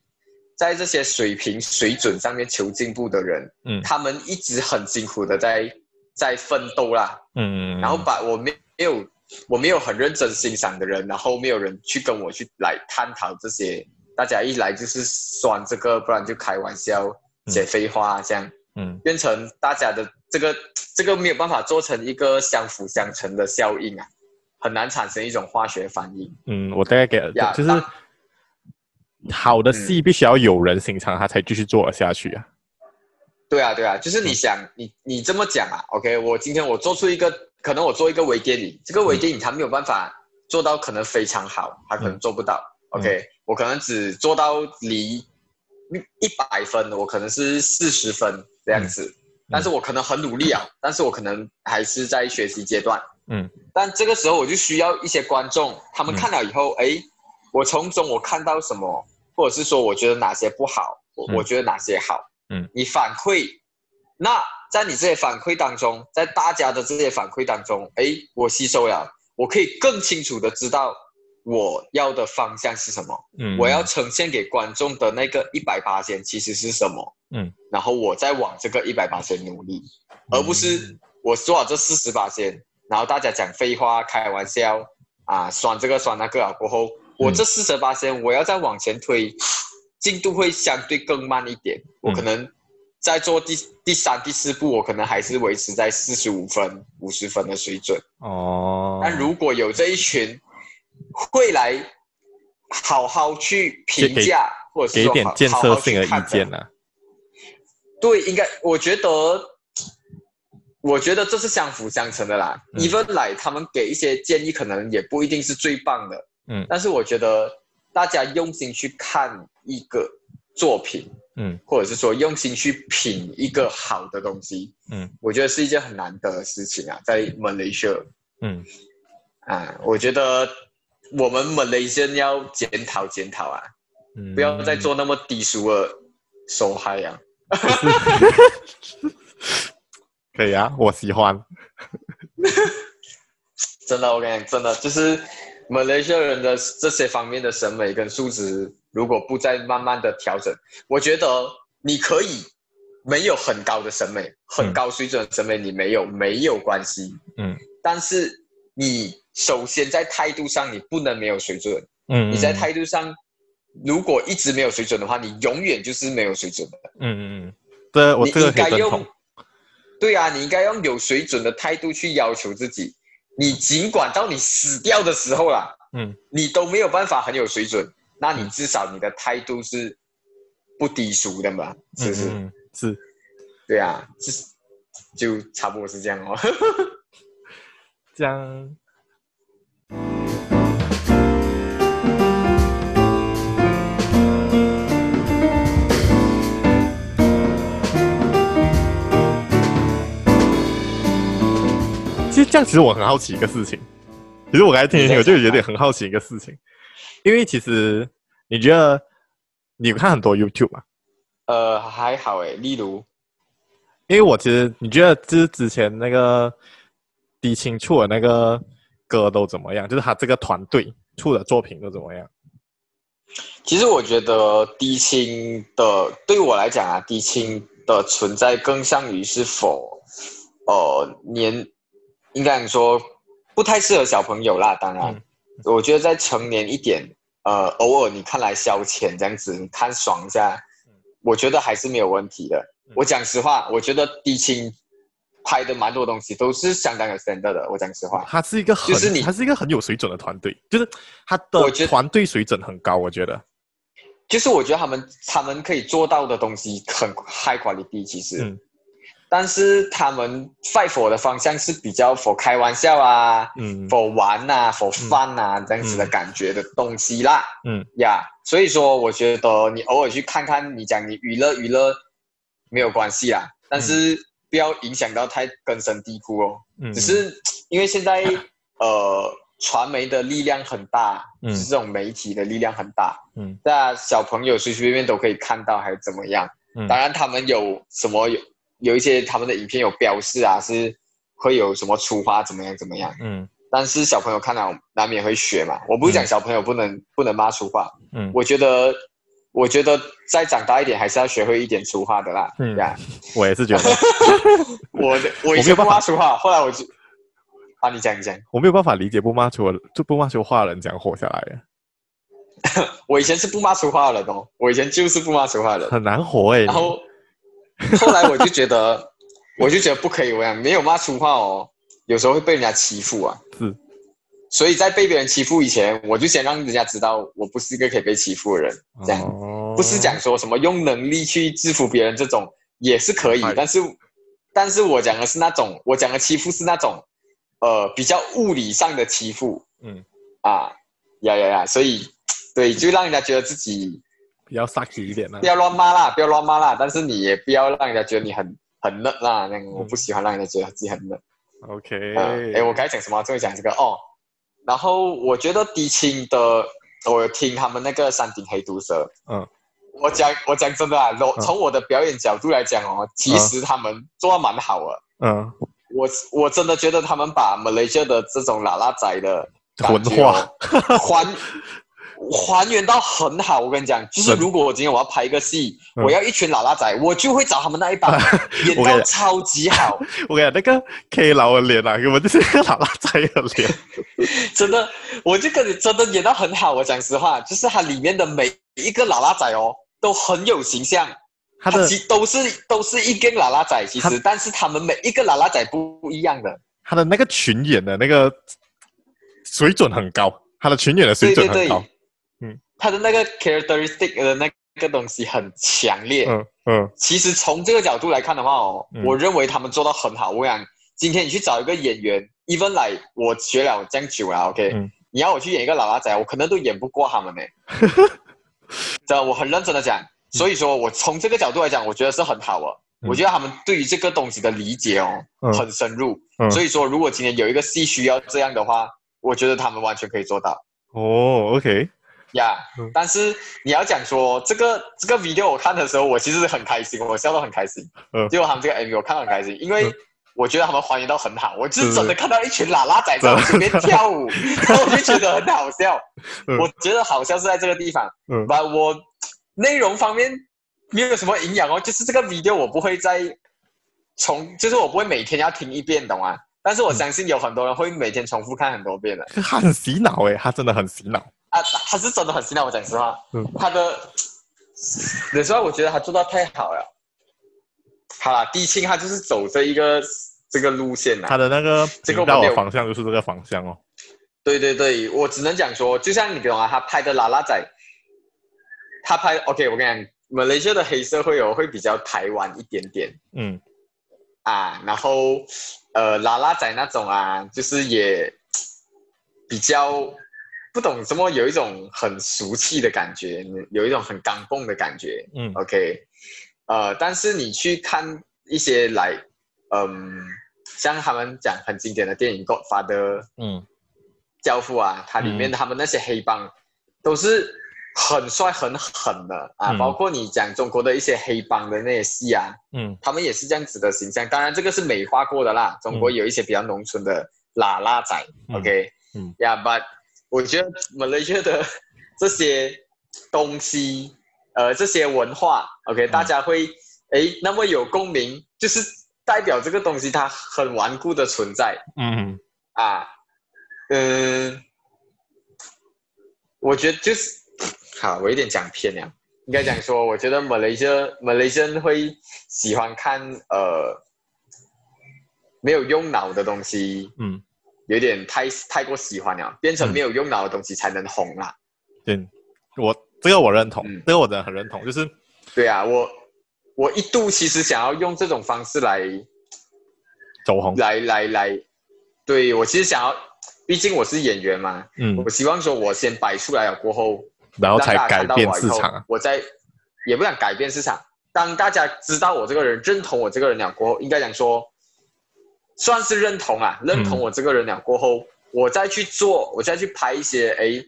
在这些水平水准上面求进步的人，嗯，他们一直很辛苦的在在奋斗啦，嗯，然后把我没有我没有很认真欣赏的人，然后没有人去跟我去来探讨这些，大家一来就是酸这个，不然就开玩笑写废话这样。嗯，变成大家的这个这个没有办法做成一个相辅相成的效应啊，很难产生一种化学反应。嗯，我大概给了，就是好的戏必须要有人欣赏，他才继续做了下去啊。对啊，对啊，就是你想，你你这么讲啊，OK，我今天我做出一个，可能我做一个微电影，这个微电影它没有办法做到可能非常好，它可能做不到。OK，我可能只做到离一百分，我可能是四十分。这样子，但是我可能很努力啊，但是我可能还是在学习阶段。嗯，但这个时候我就需要一些观众，他们看了以后，哎，我从中我看到什么，或者是说我觉得哪些不好，我我觉得哪些好。嗯，你反馈，那在你这些反馈当中，在大家的这些反馈当中，哎，我吸收了，我可以更清楚的知道我要的方向是什么。嗯，我要呈现给观众的那个一百八千其实是什么？嗯，然后我再往这个一百八千努力，而不是我做好这四十八千，然后大家讲废话、开玩笑啊，酸这个酸那个啊，过后我这四十八千我要再往前推。进度会相对更慢一点，我可能在做第第三、第四步，我可能还是维持在四十五分、五十分的水准。哦，但如果有这一群会来好好去评价，或者是说给点建设性的意见呢、啊？对，应该我觉得，我觉得这是相辅相成的啦。Even 来他们给一些建议，可能也不一定是最棒的。嗯，但是我觉得。大家用心去看一个作品，嗯，或者是说用心去品一个好的东西，嗯，我觉得是一件很难得的事情啊，在 Malaysia，，嗯，啊，我觉得我们马来西亚要检讨检讨啊，嗯，不要再做那么低俗的受害啊，可以啊，我喜欢，真的，我跟你讲，真的就是。马来西亚人的这些方面的审美跟素质，如果不再慢慢的调整，我觉得你可以没有很高的审美，很高水准的审美，你没有没有关系，嗯，但是你首先在态度上，你不能没有水准，嗯，你在态度上如果一直没有水准的话，你永远就是没有水准的，嗯嗯嗯，对，我这个可以认同，对啊，你应该用有水准的态度去要求自己。你尽管到你死掉的时候啦，嗯，你都没有办法很有水准，那你至少你的态度是不低俗的嘛，是不是？嗯、是，对啊，是，就差不多是这样哦，这样。这样其实我很好奇一个事情，其实我刚才听一听，我就有点很好奇一个事情，因为其实你觉得你有看很多 YouTube 吗？呃，还好诶，例如，因为我其实你觉得就是之前那个低清出的那个歌都怎么样？就是他这个团队出的作品都怎么样？其实我觉得低清的对我来讲啊，低清的存在更像于是否呃年。应该说不太适合小朋友啦，当然，嗯、我觉得在成年一点，呃，偶尔你看来消遣这样子，你看爽一下，嗯、我觉得还是没有问题的。嗯、我讲实话，我觉得低清拍的蛮多东西都是相当有 standard 的。我讲实话，他是一个很，就是你，他是一个很有水准的团队，就是他的团队水准很高，我觉得。就是我觉得他们他们可以做到的东西很 high quality，其实。嗯但是他们 fight for 的方向是比较 for 开玩笑啊，嗯，for 玩啊，for fun 啊，嗯、这样子的感觉的东西啦，嗯。呀，yeah, 所以说我觉得你偶尔去看看，你讲你娱乐娱乐没有关系啦，但是不要影响到太根深蒂固哦，嗯，只是因为现在呃传媒的力量很大，嗯，是这种媒体的力量很大，嗯，那小朋友随随便便都可以看到还是怎么样，嗯，当然他们有什么有。有一些他们的影片有标示啊，是会有什么粗话怎么样怎么样，嗯，但是小朋友看到难免会学嘛。我不是讲小朋友不能、嗯、不能骂粗话，嗯，我觉得我觉得再长大一点还是要学会一点粗话的啦，嗯，这样我也是觉得，我我以前不骂粗话，后来我就啊，你讲你讲，我没有办法理解不骂粗就不骂粗话的人怎样活下来的。我以前是不骂粗话的人哦，我以前就是不骂粗话的人，很难活哎、欸，然后。后来我就觉得，我就觉得不可以，我讲没有骂粗话哦，有时候会被人家欺负啊。是，所以在被别人欺负以前，我就先让人家知道，我不是一个可以被欺负的人。这样，哦、不是讲说什么用能力去制服别人这种也是可以，哎、但是，但是我讲的是那种，我讲的欺负是那种，呃，比较物理上的欺负。嗯，啊，呀呀呀，所以，对，就让人家觉得自己。比较 sucky 一点呢，不要乱骂啦，不要乱骂啦，但是你也不要让人家觉得你很很嫩啦，那个我不喜欢让人家觉得自己很嫩。OK，哎、呃，我该讲什么？终于讲这个哦。然后我觉得迪青的，我有听他们那个山顶黑毒蛇，嗯，我讲我讲真的啊，从我的表演角度来讲哦，其实他们做的蛮好的。嗯，我我真的觉得他们把马来西亚的这种喇喇仔的文 化还还原到很好。我跟你讲，就是如果我今天我要拍一个戏，我要一群喇喇仔，我就会找他们那一帮 演到超级好。我跟你讲，那个 K 老的脸啊，根本就是一个喇喇仔的脸。真的，我就跟你真的演到很好。我讲实话，就是它里面的每一个喇喇仔哦。都很有形象，他的其都是都是一根喇喇仔，其实，但是他们每一个喇喇仔不不一样的。他的那个群演的那个水准很高，他的群演的水准很高。对对对嗯，他的那个 characteristic 的那个东西很强烈。嗯嗯。其实从这个角度来看的话哦，嗯、我认为他们做到很好。我想今天你去找一个演员，even like 我学了这样久了，OK，、嗯、你要我去演一个老阿仔，我可能都演不过他们呢。这我很认真的讲，所以说我从这个角度来讲，我觉得是很好的。嗯、我觉得他们对于这个东西的理解哦，嗯、很深入。嗯、所以说，如果今天有一个戏需要这样的话，我觉得他们完全可以做到。哦，OK，呀，yeah, 嗯、但是你要讲说这个这个 video 我看的时候，我其实是很开心，我笑得很开心。嗯，结果他们这个 MV 我看得很开心，因为。嗯我觉得他们还原到很好，我就是真的看到一群喇喇仔在前面跳舞，然后我就觉得很好笑。我觉得好笑是在这个地方，嗯，把我内容方面没有什么营养哦，就是这个 video 我不会再重，就是我不会每天要听一遍，懂吗？但是我相信有很多人会每天重复看很多遍的。他很洗脑哎，他真的很洗脑啊，他是真的很洗脑。我讲实话，嗯，他的有时候我觉得他做到太好了。好了，低清他就是走这一个这个路线呐，他的那个这个方向就是这个方向哦。对对对，我只能讲说，就像你懂啊，他拍的拉拉仔，他拍 OK，我跟你讲，马来西亚的黑社会哦会比较台湾一点点，嗯，啊，然后呃拉拉仔那种啊，就是也比较不懂什么，有一种很俗气的感觉，有一种很刚蹦的感觉，嗯，OK。呃，但是你去看一些来，嗯，像他们讲很经典的电影《Godfather》，嗯，教父啊，它里面他们那些黑帮都是很帅很狠的啊，嗯、包括你讲中国的一些黑帮的那些戏啊，嗯，他们也是这样子的形象。当然，这个是美化过的啦。中国有一些比较农村的喇喇仔、嗯、，OK，嗯，呀、yeah,，But 我觉得马来西亚的 这些东西。呃，这些文化，OK，大家会诶那么有共鸣，就是代表这个东西它很顽固的存在。嗯，啊，嗯，我觉得就是好，我有点讲偏了，应该讲说，我觉得马来西亚马来西亚人会喜欢看呃没有用脑的东西，嗯，有点太太过喜欢了，变成没有用脑的东西才能红啦。对，我。这个我认同，嗯、这个我真的很认同，就是，对啊，我我一度其实想要用这种方式来走红，来来来，对，我其实想要，毕竟我是演员嘛，嗯，我希望说我先摆出来了过后，然后才改变市场，啊，我再也不想改变市场，当大家知道我这个人认同我这个人了过后，应该讲说算是认同啊，认同我这个人了过后，嗯、我再去做，我再去拍一些哎。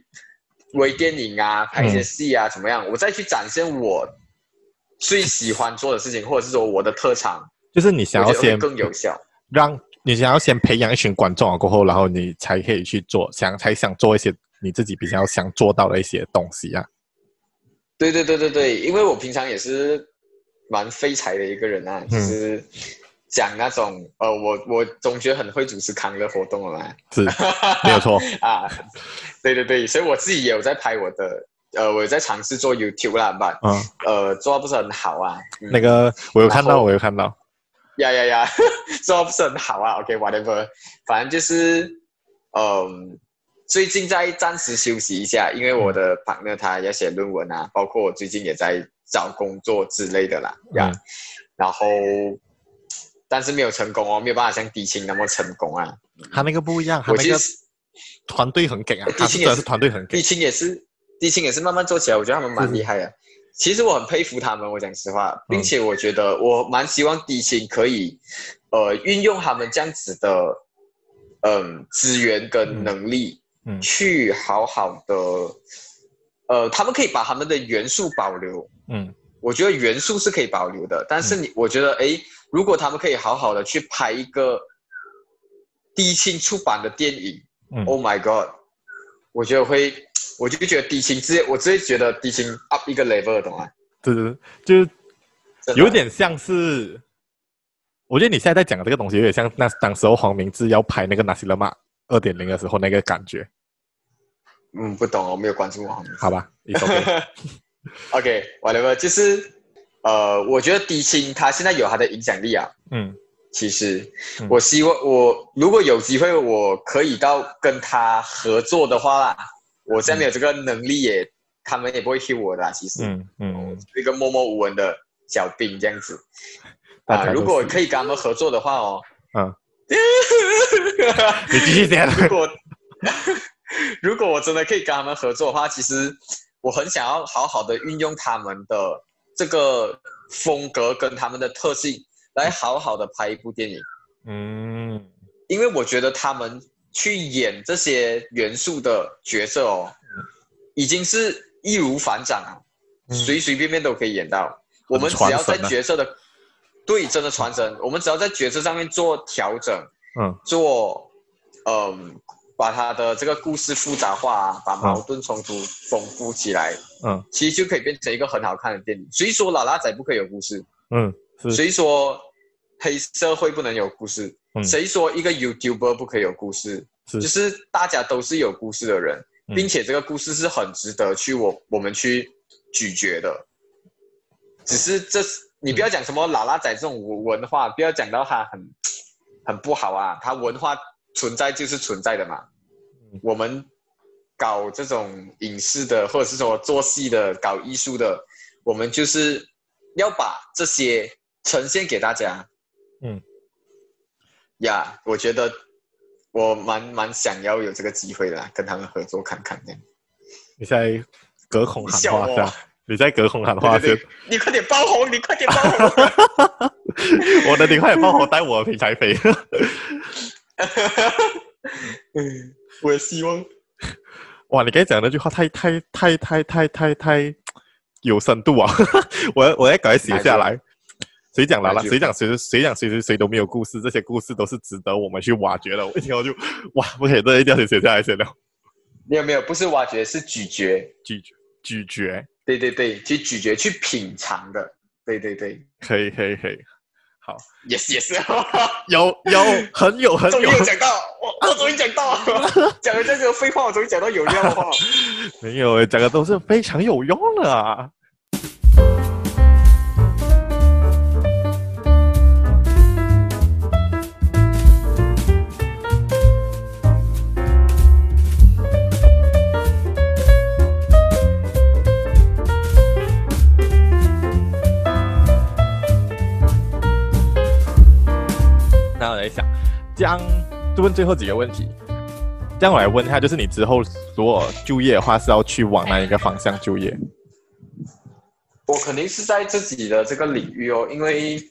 微电影啊，拍一些戏啊，怎么样？嗯、我再去展现我最喜欢做的事情，或者是说我的特长，就是你想要先更有效，让你想要先培养一群观众啊，过后然后你才可以去做，想才想做一些你自己比较想做到的一些东西啊。对对对对对，因为我平常也是蛮废柴的一个人啊，就是。嗯讲那种呃，我我总觉得很会主持康乐活动了嘛，是，没有错。啊，对对对，所以我自己也有在拍我的，呃，我有在尝试做 YouTube 啦，吧，嗯，呃，做的不是很好啊，嗯、那个我有看到，我有看到，呀呀呀，做的不是很好啊，OK，whatever，okay，反正就是，嗯、呃，最近在暂时休息一下，因为我的 partner 他要写论文啊，包括我最近也在找工作之类的啦，呀、嗯，然后。但是没有成功哦，没有办法像迪青那么成功啊。他那个不一样，他那个团队很给啊。迪青也是团队很给。迪青也是，迪青也是慢慢做起来，我觉得他们蛮厉害的。是其实我很佩服他们，我讲实话，并且我觉得我蛮希望迪青可以，呃，运用他们这样子的，嗯、呃，资源跟能力，嗯，去好好的，呃，他们可以把他们的元素保留。嗯，我觉得元素是可以保留的，但是你，嗯、我觉得，哎，如果他们可以好好的去拍一个低清出版的电影，嗯，Oh my God，我觉得会，我就觉得低清直接，我直接觉得低清 up 一个 level，懂吗？对对对，就是有点像是，我觉得你现在在讲的这个东西，有点像那当时候黄明志要拍那个《纳西勒玛二点零》的时候那个感觉。嗯，不懂，我没有关注黄明志。好吧，OK，whatever，、okay, 就是，呃，我觉得低清他现在有他的影响力啊。嗯，其实，嗯、我希望我如果有机会，我可以到跟他合作的话啦，我现在没有这个能力也。嗯他们也不会听我的、啊，其实，嗯嗯，一个默默无闻的小兵这样子，啊，如果可以跟他们合作的话哦，嗯，你继续讲。如果 如果我真的可以跟他们合作的话，其实我很想要好好的运用他们的这个风格跟他们的特性，来好好的拍一部电影。嗯，因为我觉得他们去演这些元素的角色哦，已经是。易如反掌啊，随随便便都可以演到。我们只要在角色的，对，真的传神。我们只要在角色上面做调整，嗯，做，嗯，把他的这个故事复杂化，把矛盾冲突丰富起来，嗯，其实就可以变成一个很好看的电影。谁说老拉仔不可以有故事？嗯，谁说黑社会不能有故事？嗯，谁说一个 YouTuber 不可以有故事？是，就是大家都是有故事的人。并且这个故事是很值得去我我们去咀嚼的，只是这你不要讲什么老拉仔这种文化，不要讲到他很很不好啊，他文化存在就是存在的嘛。我们搞这种影视的，或者是说做戏的、搞艺术的，我们就是要把这些呈现给大家。嗯，呀，我觉得。我蛮蛮想要有这个机会啦，跟他们合作看看这样。你在隔空喊话是吧？你在隔空喊话是？你快点爆红！你快点爆红！我的你快点爆红，带我平台飞。嗯，我也希望。哇，你刚才讲那句话太太太太太太太有深度啊！我我要赶快写下来。谁讲了啦？谁讲谁谁讲谁谁谁都没有故事，这些故事都是值得我们去挖掘的。我一听我就哇，不可以，这一定要写下来写了。没有没有，不是挖掘，是咀嚼，咀嚼，咀嚼。对对对，去咀嚼，去品尝的。对对对，可以可以可以。好，yes yes，有有很有很有。终于讲到，我我终于讲到，讲的这个废话，我终于讲到有用的话。没有，讲的都是非常有用的啊。最后几个问题。这样我来问一下，就是你之后如果就业的话，是要去往哪一个方向就业？我肯定是在自己的这个领域哦，因为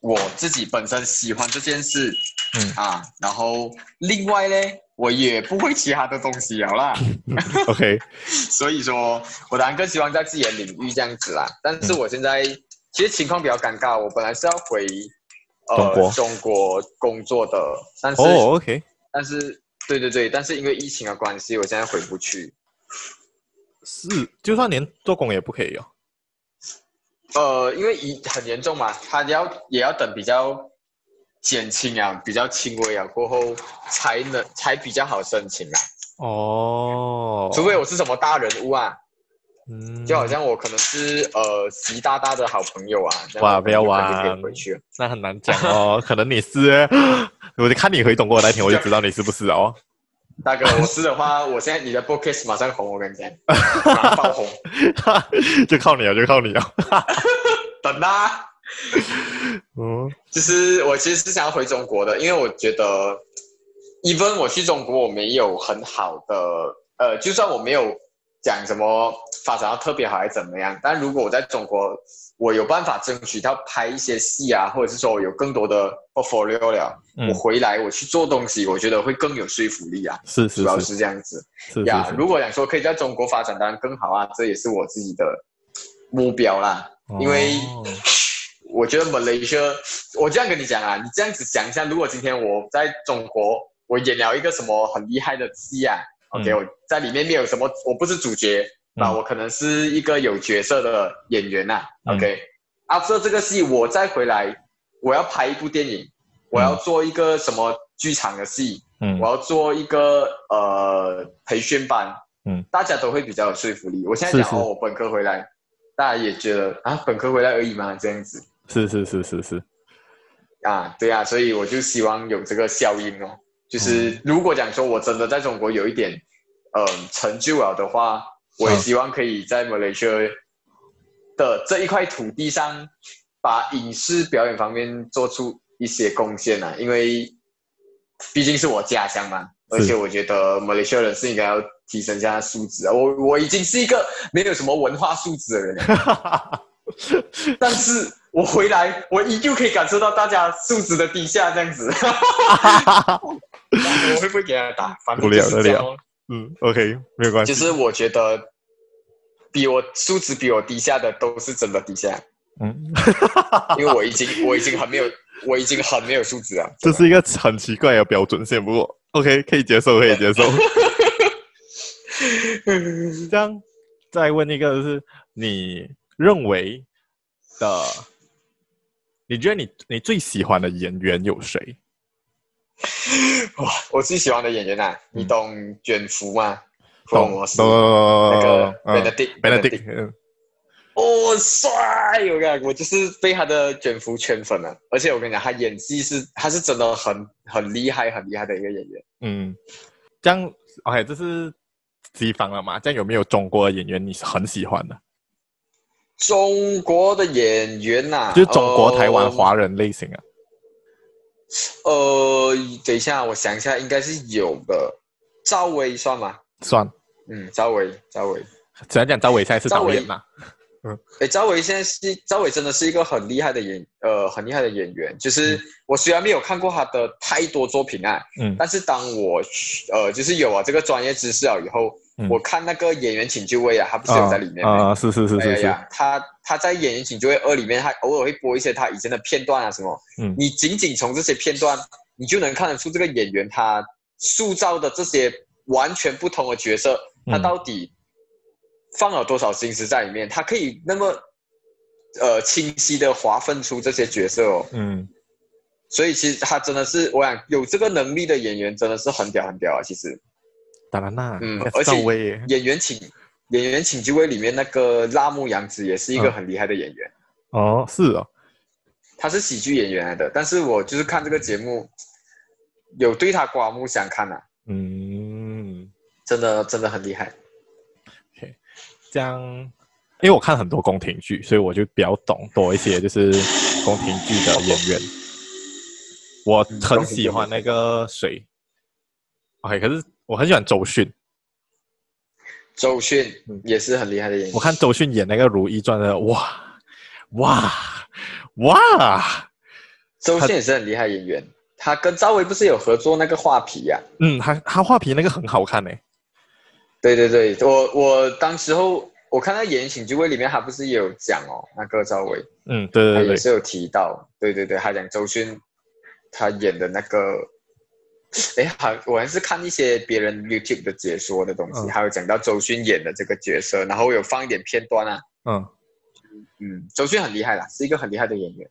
我自己本身喜欢这件事，嗯啊，然后另外呢，我也不会其他的东西了啦。OK，所以说，我当然更希望在自己的领域这样子啦。但是我现在、嗯、其实情况比较尴尬，我本来是要回。中国、呃、中国工作的，但是哦，OK，但是对对对，但是因为疫情的关系，我现在回不去。是，就算连做工也不可以哦。呃，因为一很严重嘛，他要也要等比较减轻啊，比较轻微啊过后，才能才比较好申请啊。哦，除非我是什么大人物啊。嗯，就好像我可能是呃习大大的好朋友啊，哇，不要玩，回去那很难讲哦，可能你是，我就看你回中国那天，我就知道你是不是哦。大哥，我是的话，我现在你的 bookcase 马上红，我跟你讲，马上爆红，就靠你了，就靠你了。等啦，嗯，就是我其实是想要回中国的，因为我觉得，even 我去中国，我没有很好的，呃，就算我没有。讲什么发展要特别好还是怎么样？但如果我在中国我有办法争取到拍一些戏啊，或者是说我有更多的 portfolio 了，嗯、我回来我去做东西，我觉得会更有说服力啊。是是，是，主要是这样子。是呀，如果想说可以在中国发展，当然更好啊，这也是我自己的目标啦。哦、因为我觉得马来西亚，我这样跟你讲啊，你这样子想一下，如果今天我在中国，我演了一个什么很厉害的戏啊、嗯、，OK，我在里面没有什么，我不是主角。那、嗯、我可能是一个有角色的演员呐、啊嗯、，OK，after、okay? 这个戏我再回来，我要拍一部电影，嗯、我要做一个什么剧场的戏，嗯，我要做一个呃培训班，嗯，大家都会比较有说服力。我现在讲哦，我本科回来，大家也觉得啊，本科回来而已嘛，这样子，是是是是是，啊，对啊，所以我就希望有这个效应哦，就是如果讲说我真的在中国有一点嗯、呃、成就了的话。我也希望可以在马来西亚的这一块土地上，把影视表演方面做出一些贡献啊，因为毕竟是我家乡嘛，而且我觉得马来西亚人是应该要提升一下素质啊。我我已经是一个没有什么文化素质的人了，但是我回来，我依旧可以感受到大家素质的低下这样子。我会不会给他打？不了不了。嗯，OK，没有关系。其实我觉得，比我素质比我低下的都是真的低下。嗯，因为我已经我已经很没有我已经很没有素质了。这是一个很奇怪的标准线，不过 OK 可以接受，可以接受。这样再问一个，就是你认为的，你觉得你你最喜欢的演员有谁？哇，我最喜欢的演员啊，你懂卷福吗？懂，懂，那个 Benedict，Benedict，哦，帅！我跟你讲，我就是被他的卷福圈粉了。而且我跟你讲，他演技是，他是真的很很厉害，很厉害的一个演员。嗯，这样，OK，这是西方了嘛？这样有没有中国的演员你是很喜欢的？中国的演员呐，就是中国台湾华人类型啊。呃，等一下，我想一下，应该是有的。赵薇算吗？算。嗯，赵薇，赵薇。只能讲赵薇现在是导演嘛？嗯。哎，赵薇现在是赵薇，真的是一个很厉害的演，呃，很厉害的演员。就是、嗯、我虽然没有看过他的太多作品啊，嗯，但是当我呃，就是有了这个专业知识了以后。嗯、我看那个演员请就位啊，他不是有在里面啊？是是是是是。哎、他他在演员请就位二里面，他偶尔会播一些他以前的片段啊什么。嗯。你仅仅从这些片段，你就能看得出这个演员他塑造的这些完全不同的角色，他到底放了多少心思在里面？他可以那么呃清晰的划分出这些角色哦。嗯。所以其实他真的是，我想有这个能力的演员真的是很屌很屌啊，其实。当然啦，嗯，而且演员请演员请就位里面那个辣目洋子也是一个很厉害的演员。哦，是哦，他是喜剧演员来的，但是我就是看这个节目，有对他刮目相看啊。嗯，真的真的很厉害。OK，这样，因为我看很多宫廷剧，所以我就比较懂多一些，就是宫廷剧的演员。我很喜欢那个谁。OK，可是。我很喜欢周迅，周迅也是很厉害的演员。我看周迅演那个《如懿传》的，哇哇哇！周迅也是很厉害演员，他跟赵薇不是有合作那个画皮呀、啊？嗯，他他画皮那个很好看诶。对对对，我我当时候我看他演员请就位里面，他不是也有讲哦，那个赵薇，嗯，对对对，也是有提到，对对对，他讲周迅他演的那个。哎，好，我还是看一些别人 YouTube 的解说的东西，嗯、还有讲到周迅演的这个角色，然后有放一点片段啊。嗯嗯，周迅很厉害啦，是一个很厉害的演员。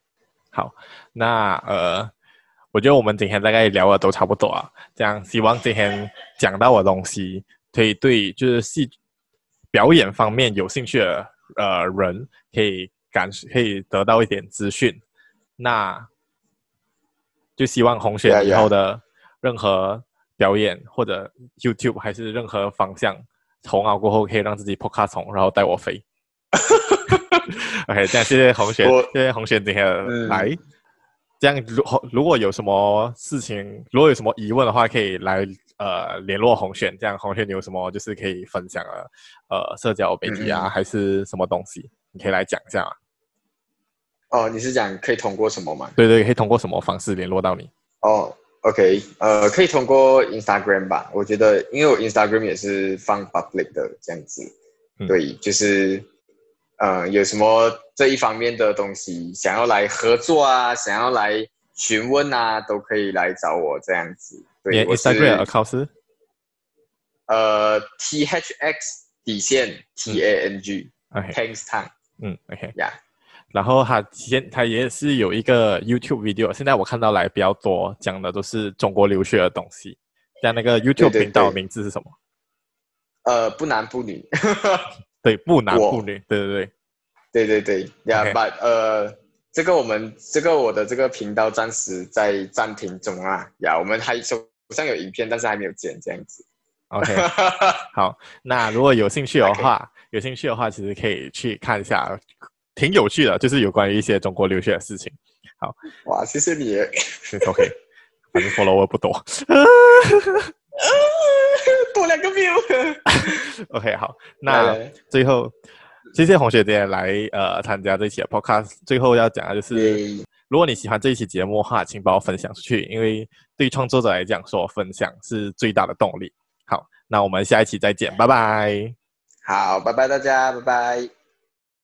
好，那呃，我觉得我们今天大概聊的都差不多啊，这样希望今天讲到的东西，可以对就是戏表演方面有兴趣的呃人，可以感可以得到一点资讯。那就希望红雪以后的。Yeah, yeah. 任何表演或者 YouTube 还是任何方向，红熬过后可以让自己破卡虫，然后带我飞。OK，这样谢谢红轩，谢谢红轩今天来。嗯、这样如如果有什么事情，如果有什么疑问的话，可以来呃联络红轩。这样红轩你有什么就是可以分享的呃社交媒体啊，嗯、还是什么东西，你可以来讲一下。哦，你是讲可以通过什么吗？对对，可以通过什么方式联络到你？哦，OK，呃，可以通过 Instagram 吧。我觉得，因为我 Instagram 也是放 public 的这样子，嗯、对，就是，呃，有什么这一方面的东西想要来合作啊，想要来询问啊，都可以来找我这样子。对，我 Instagram account 是？呃，THX 底线 TANG，Thanks Tang，嗯，OK，呀。然后他现他也是有一个 YouTube video，现在我看到来比较多讲的都是中国留学的东西。像那个 YouTube 频道名字是什么？呃，不男不女。对，不男不女。对对对，对对对。呃，这个我们这个我的这个频道暂时在暂停中啊。呀，我们还手上有影片，但是还没有剪这样子。OK，好，那如果有兴趣的话，有兴趣的话，其实可以去看一下。挺有趣的，就是有关于一些中国留学的事情。好，哇，谢谢你。OK，反正 follower 不多，多两个 view。OK，好，那最后谢谢洪学姐来呃参加这一期的 podcast。最后要讲的就是，如果你喜欢这一期节目的话，请帮我分享出去，因为对于创作者来讲，说分享是最大的动力。好，那我们下一期再见，拜拜。好，拜拜大家，拜拜。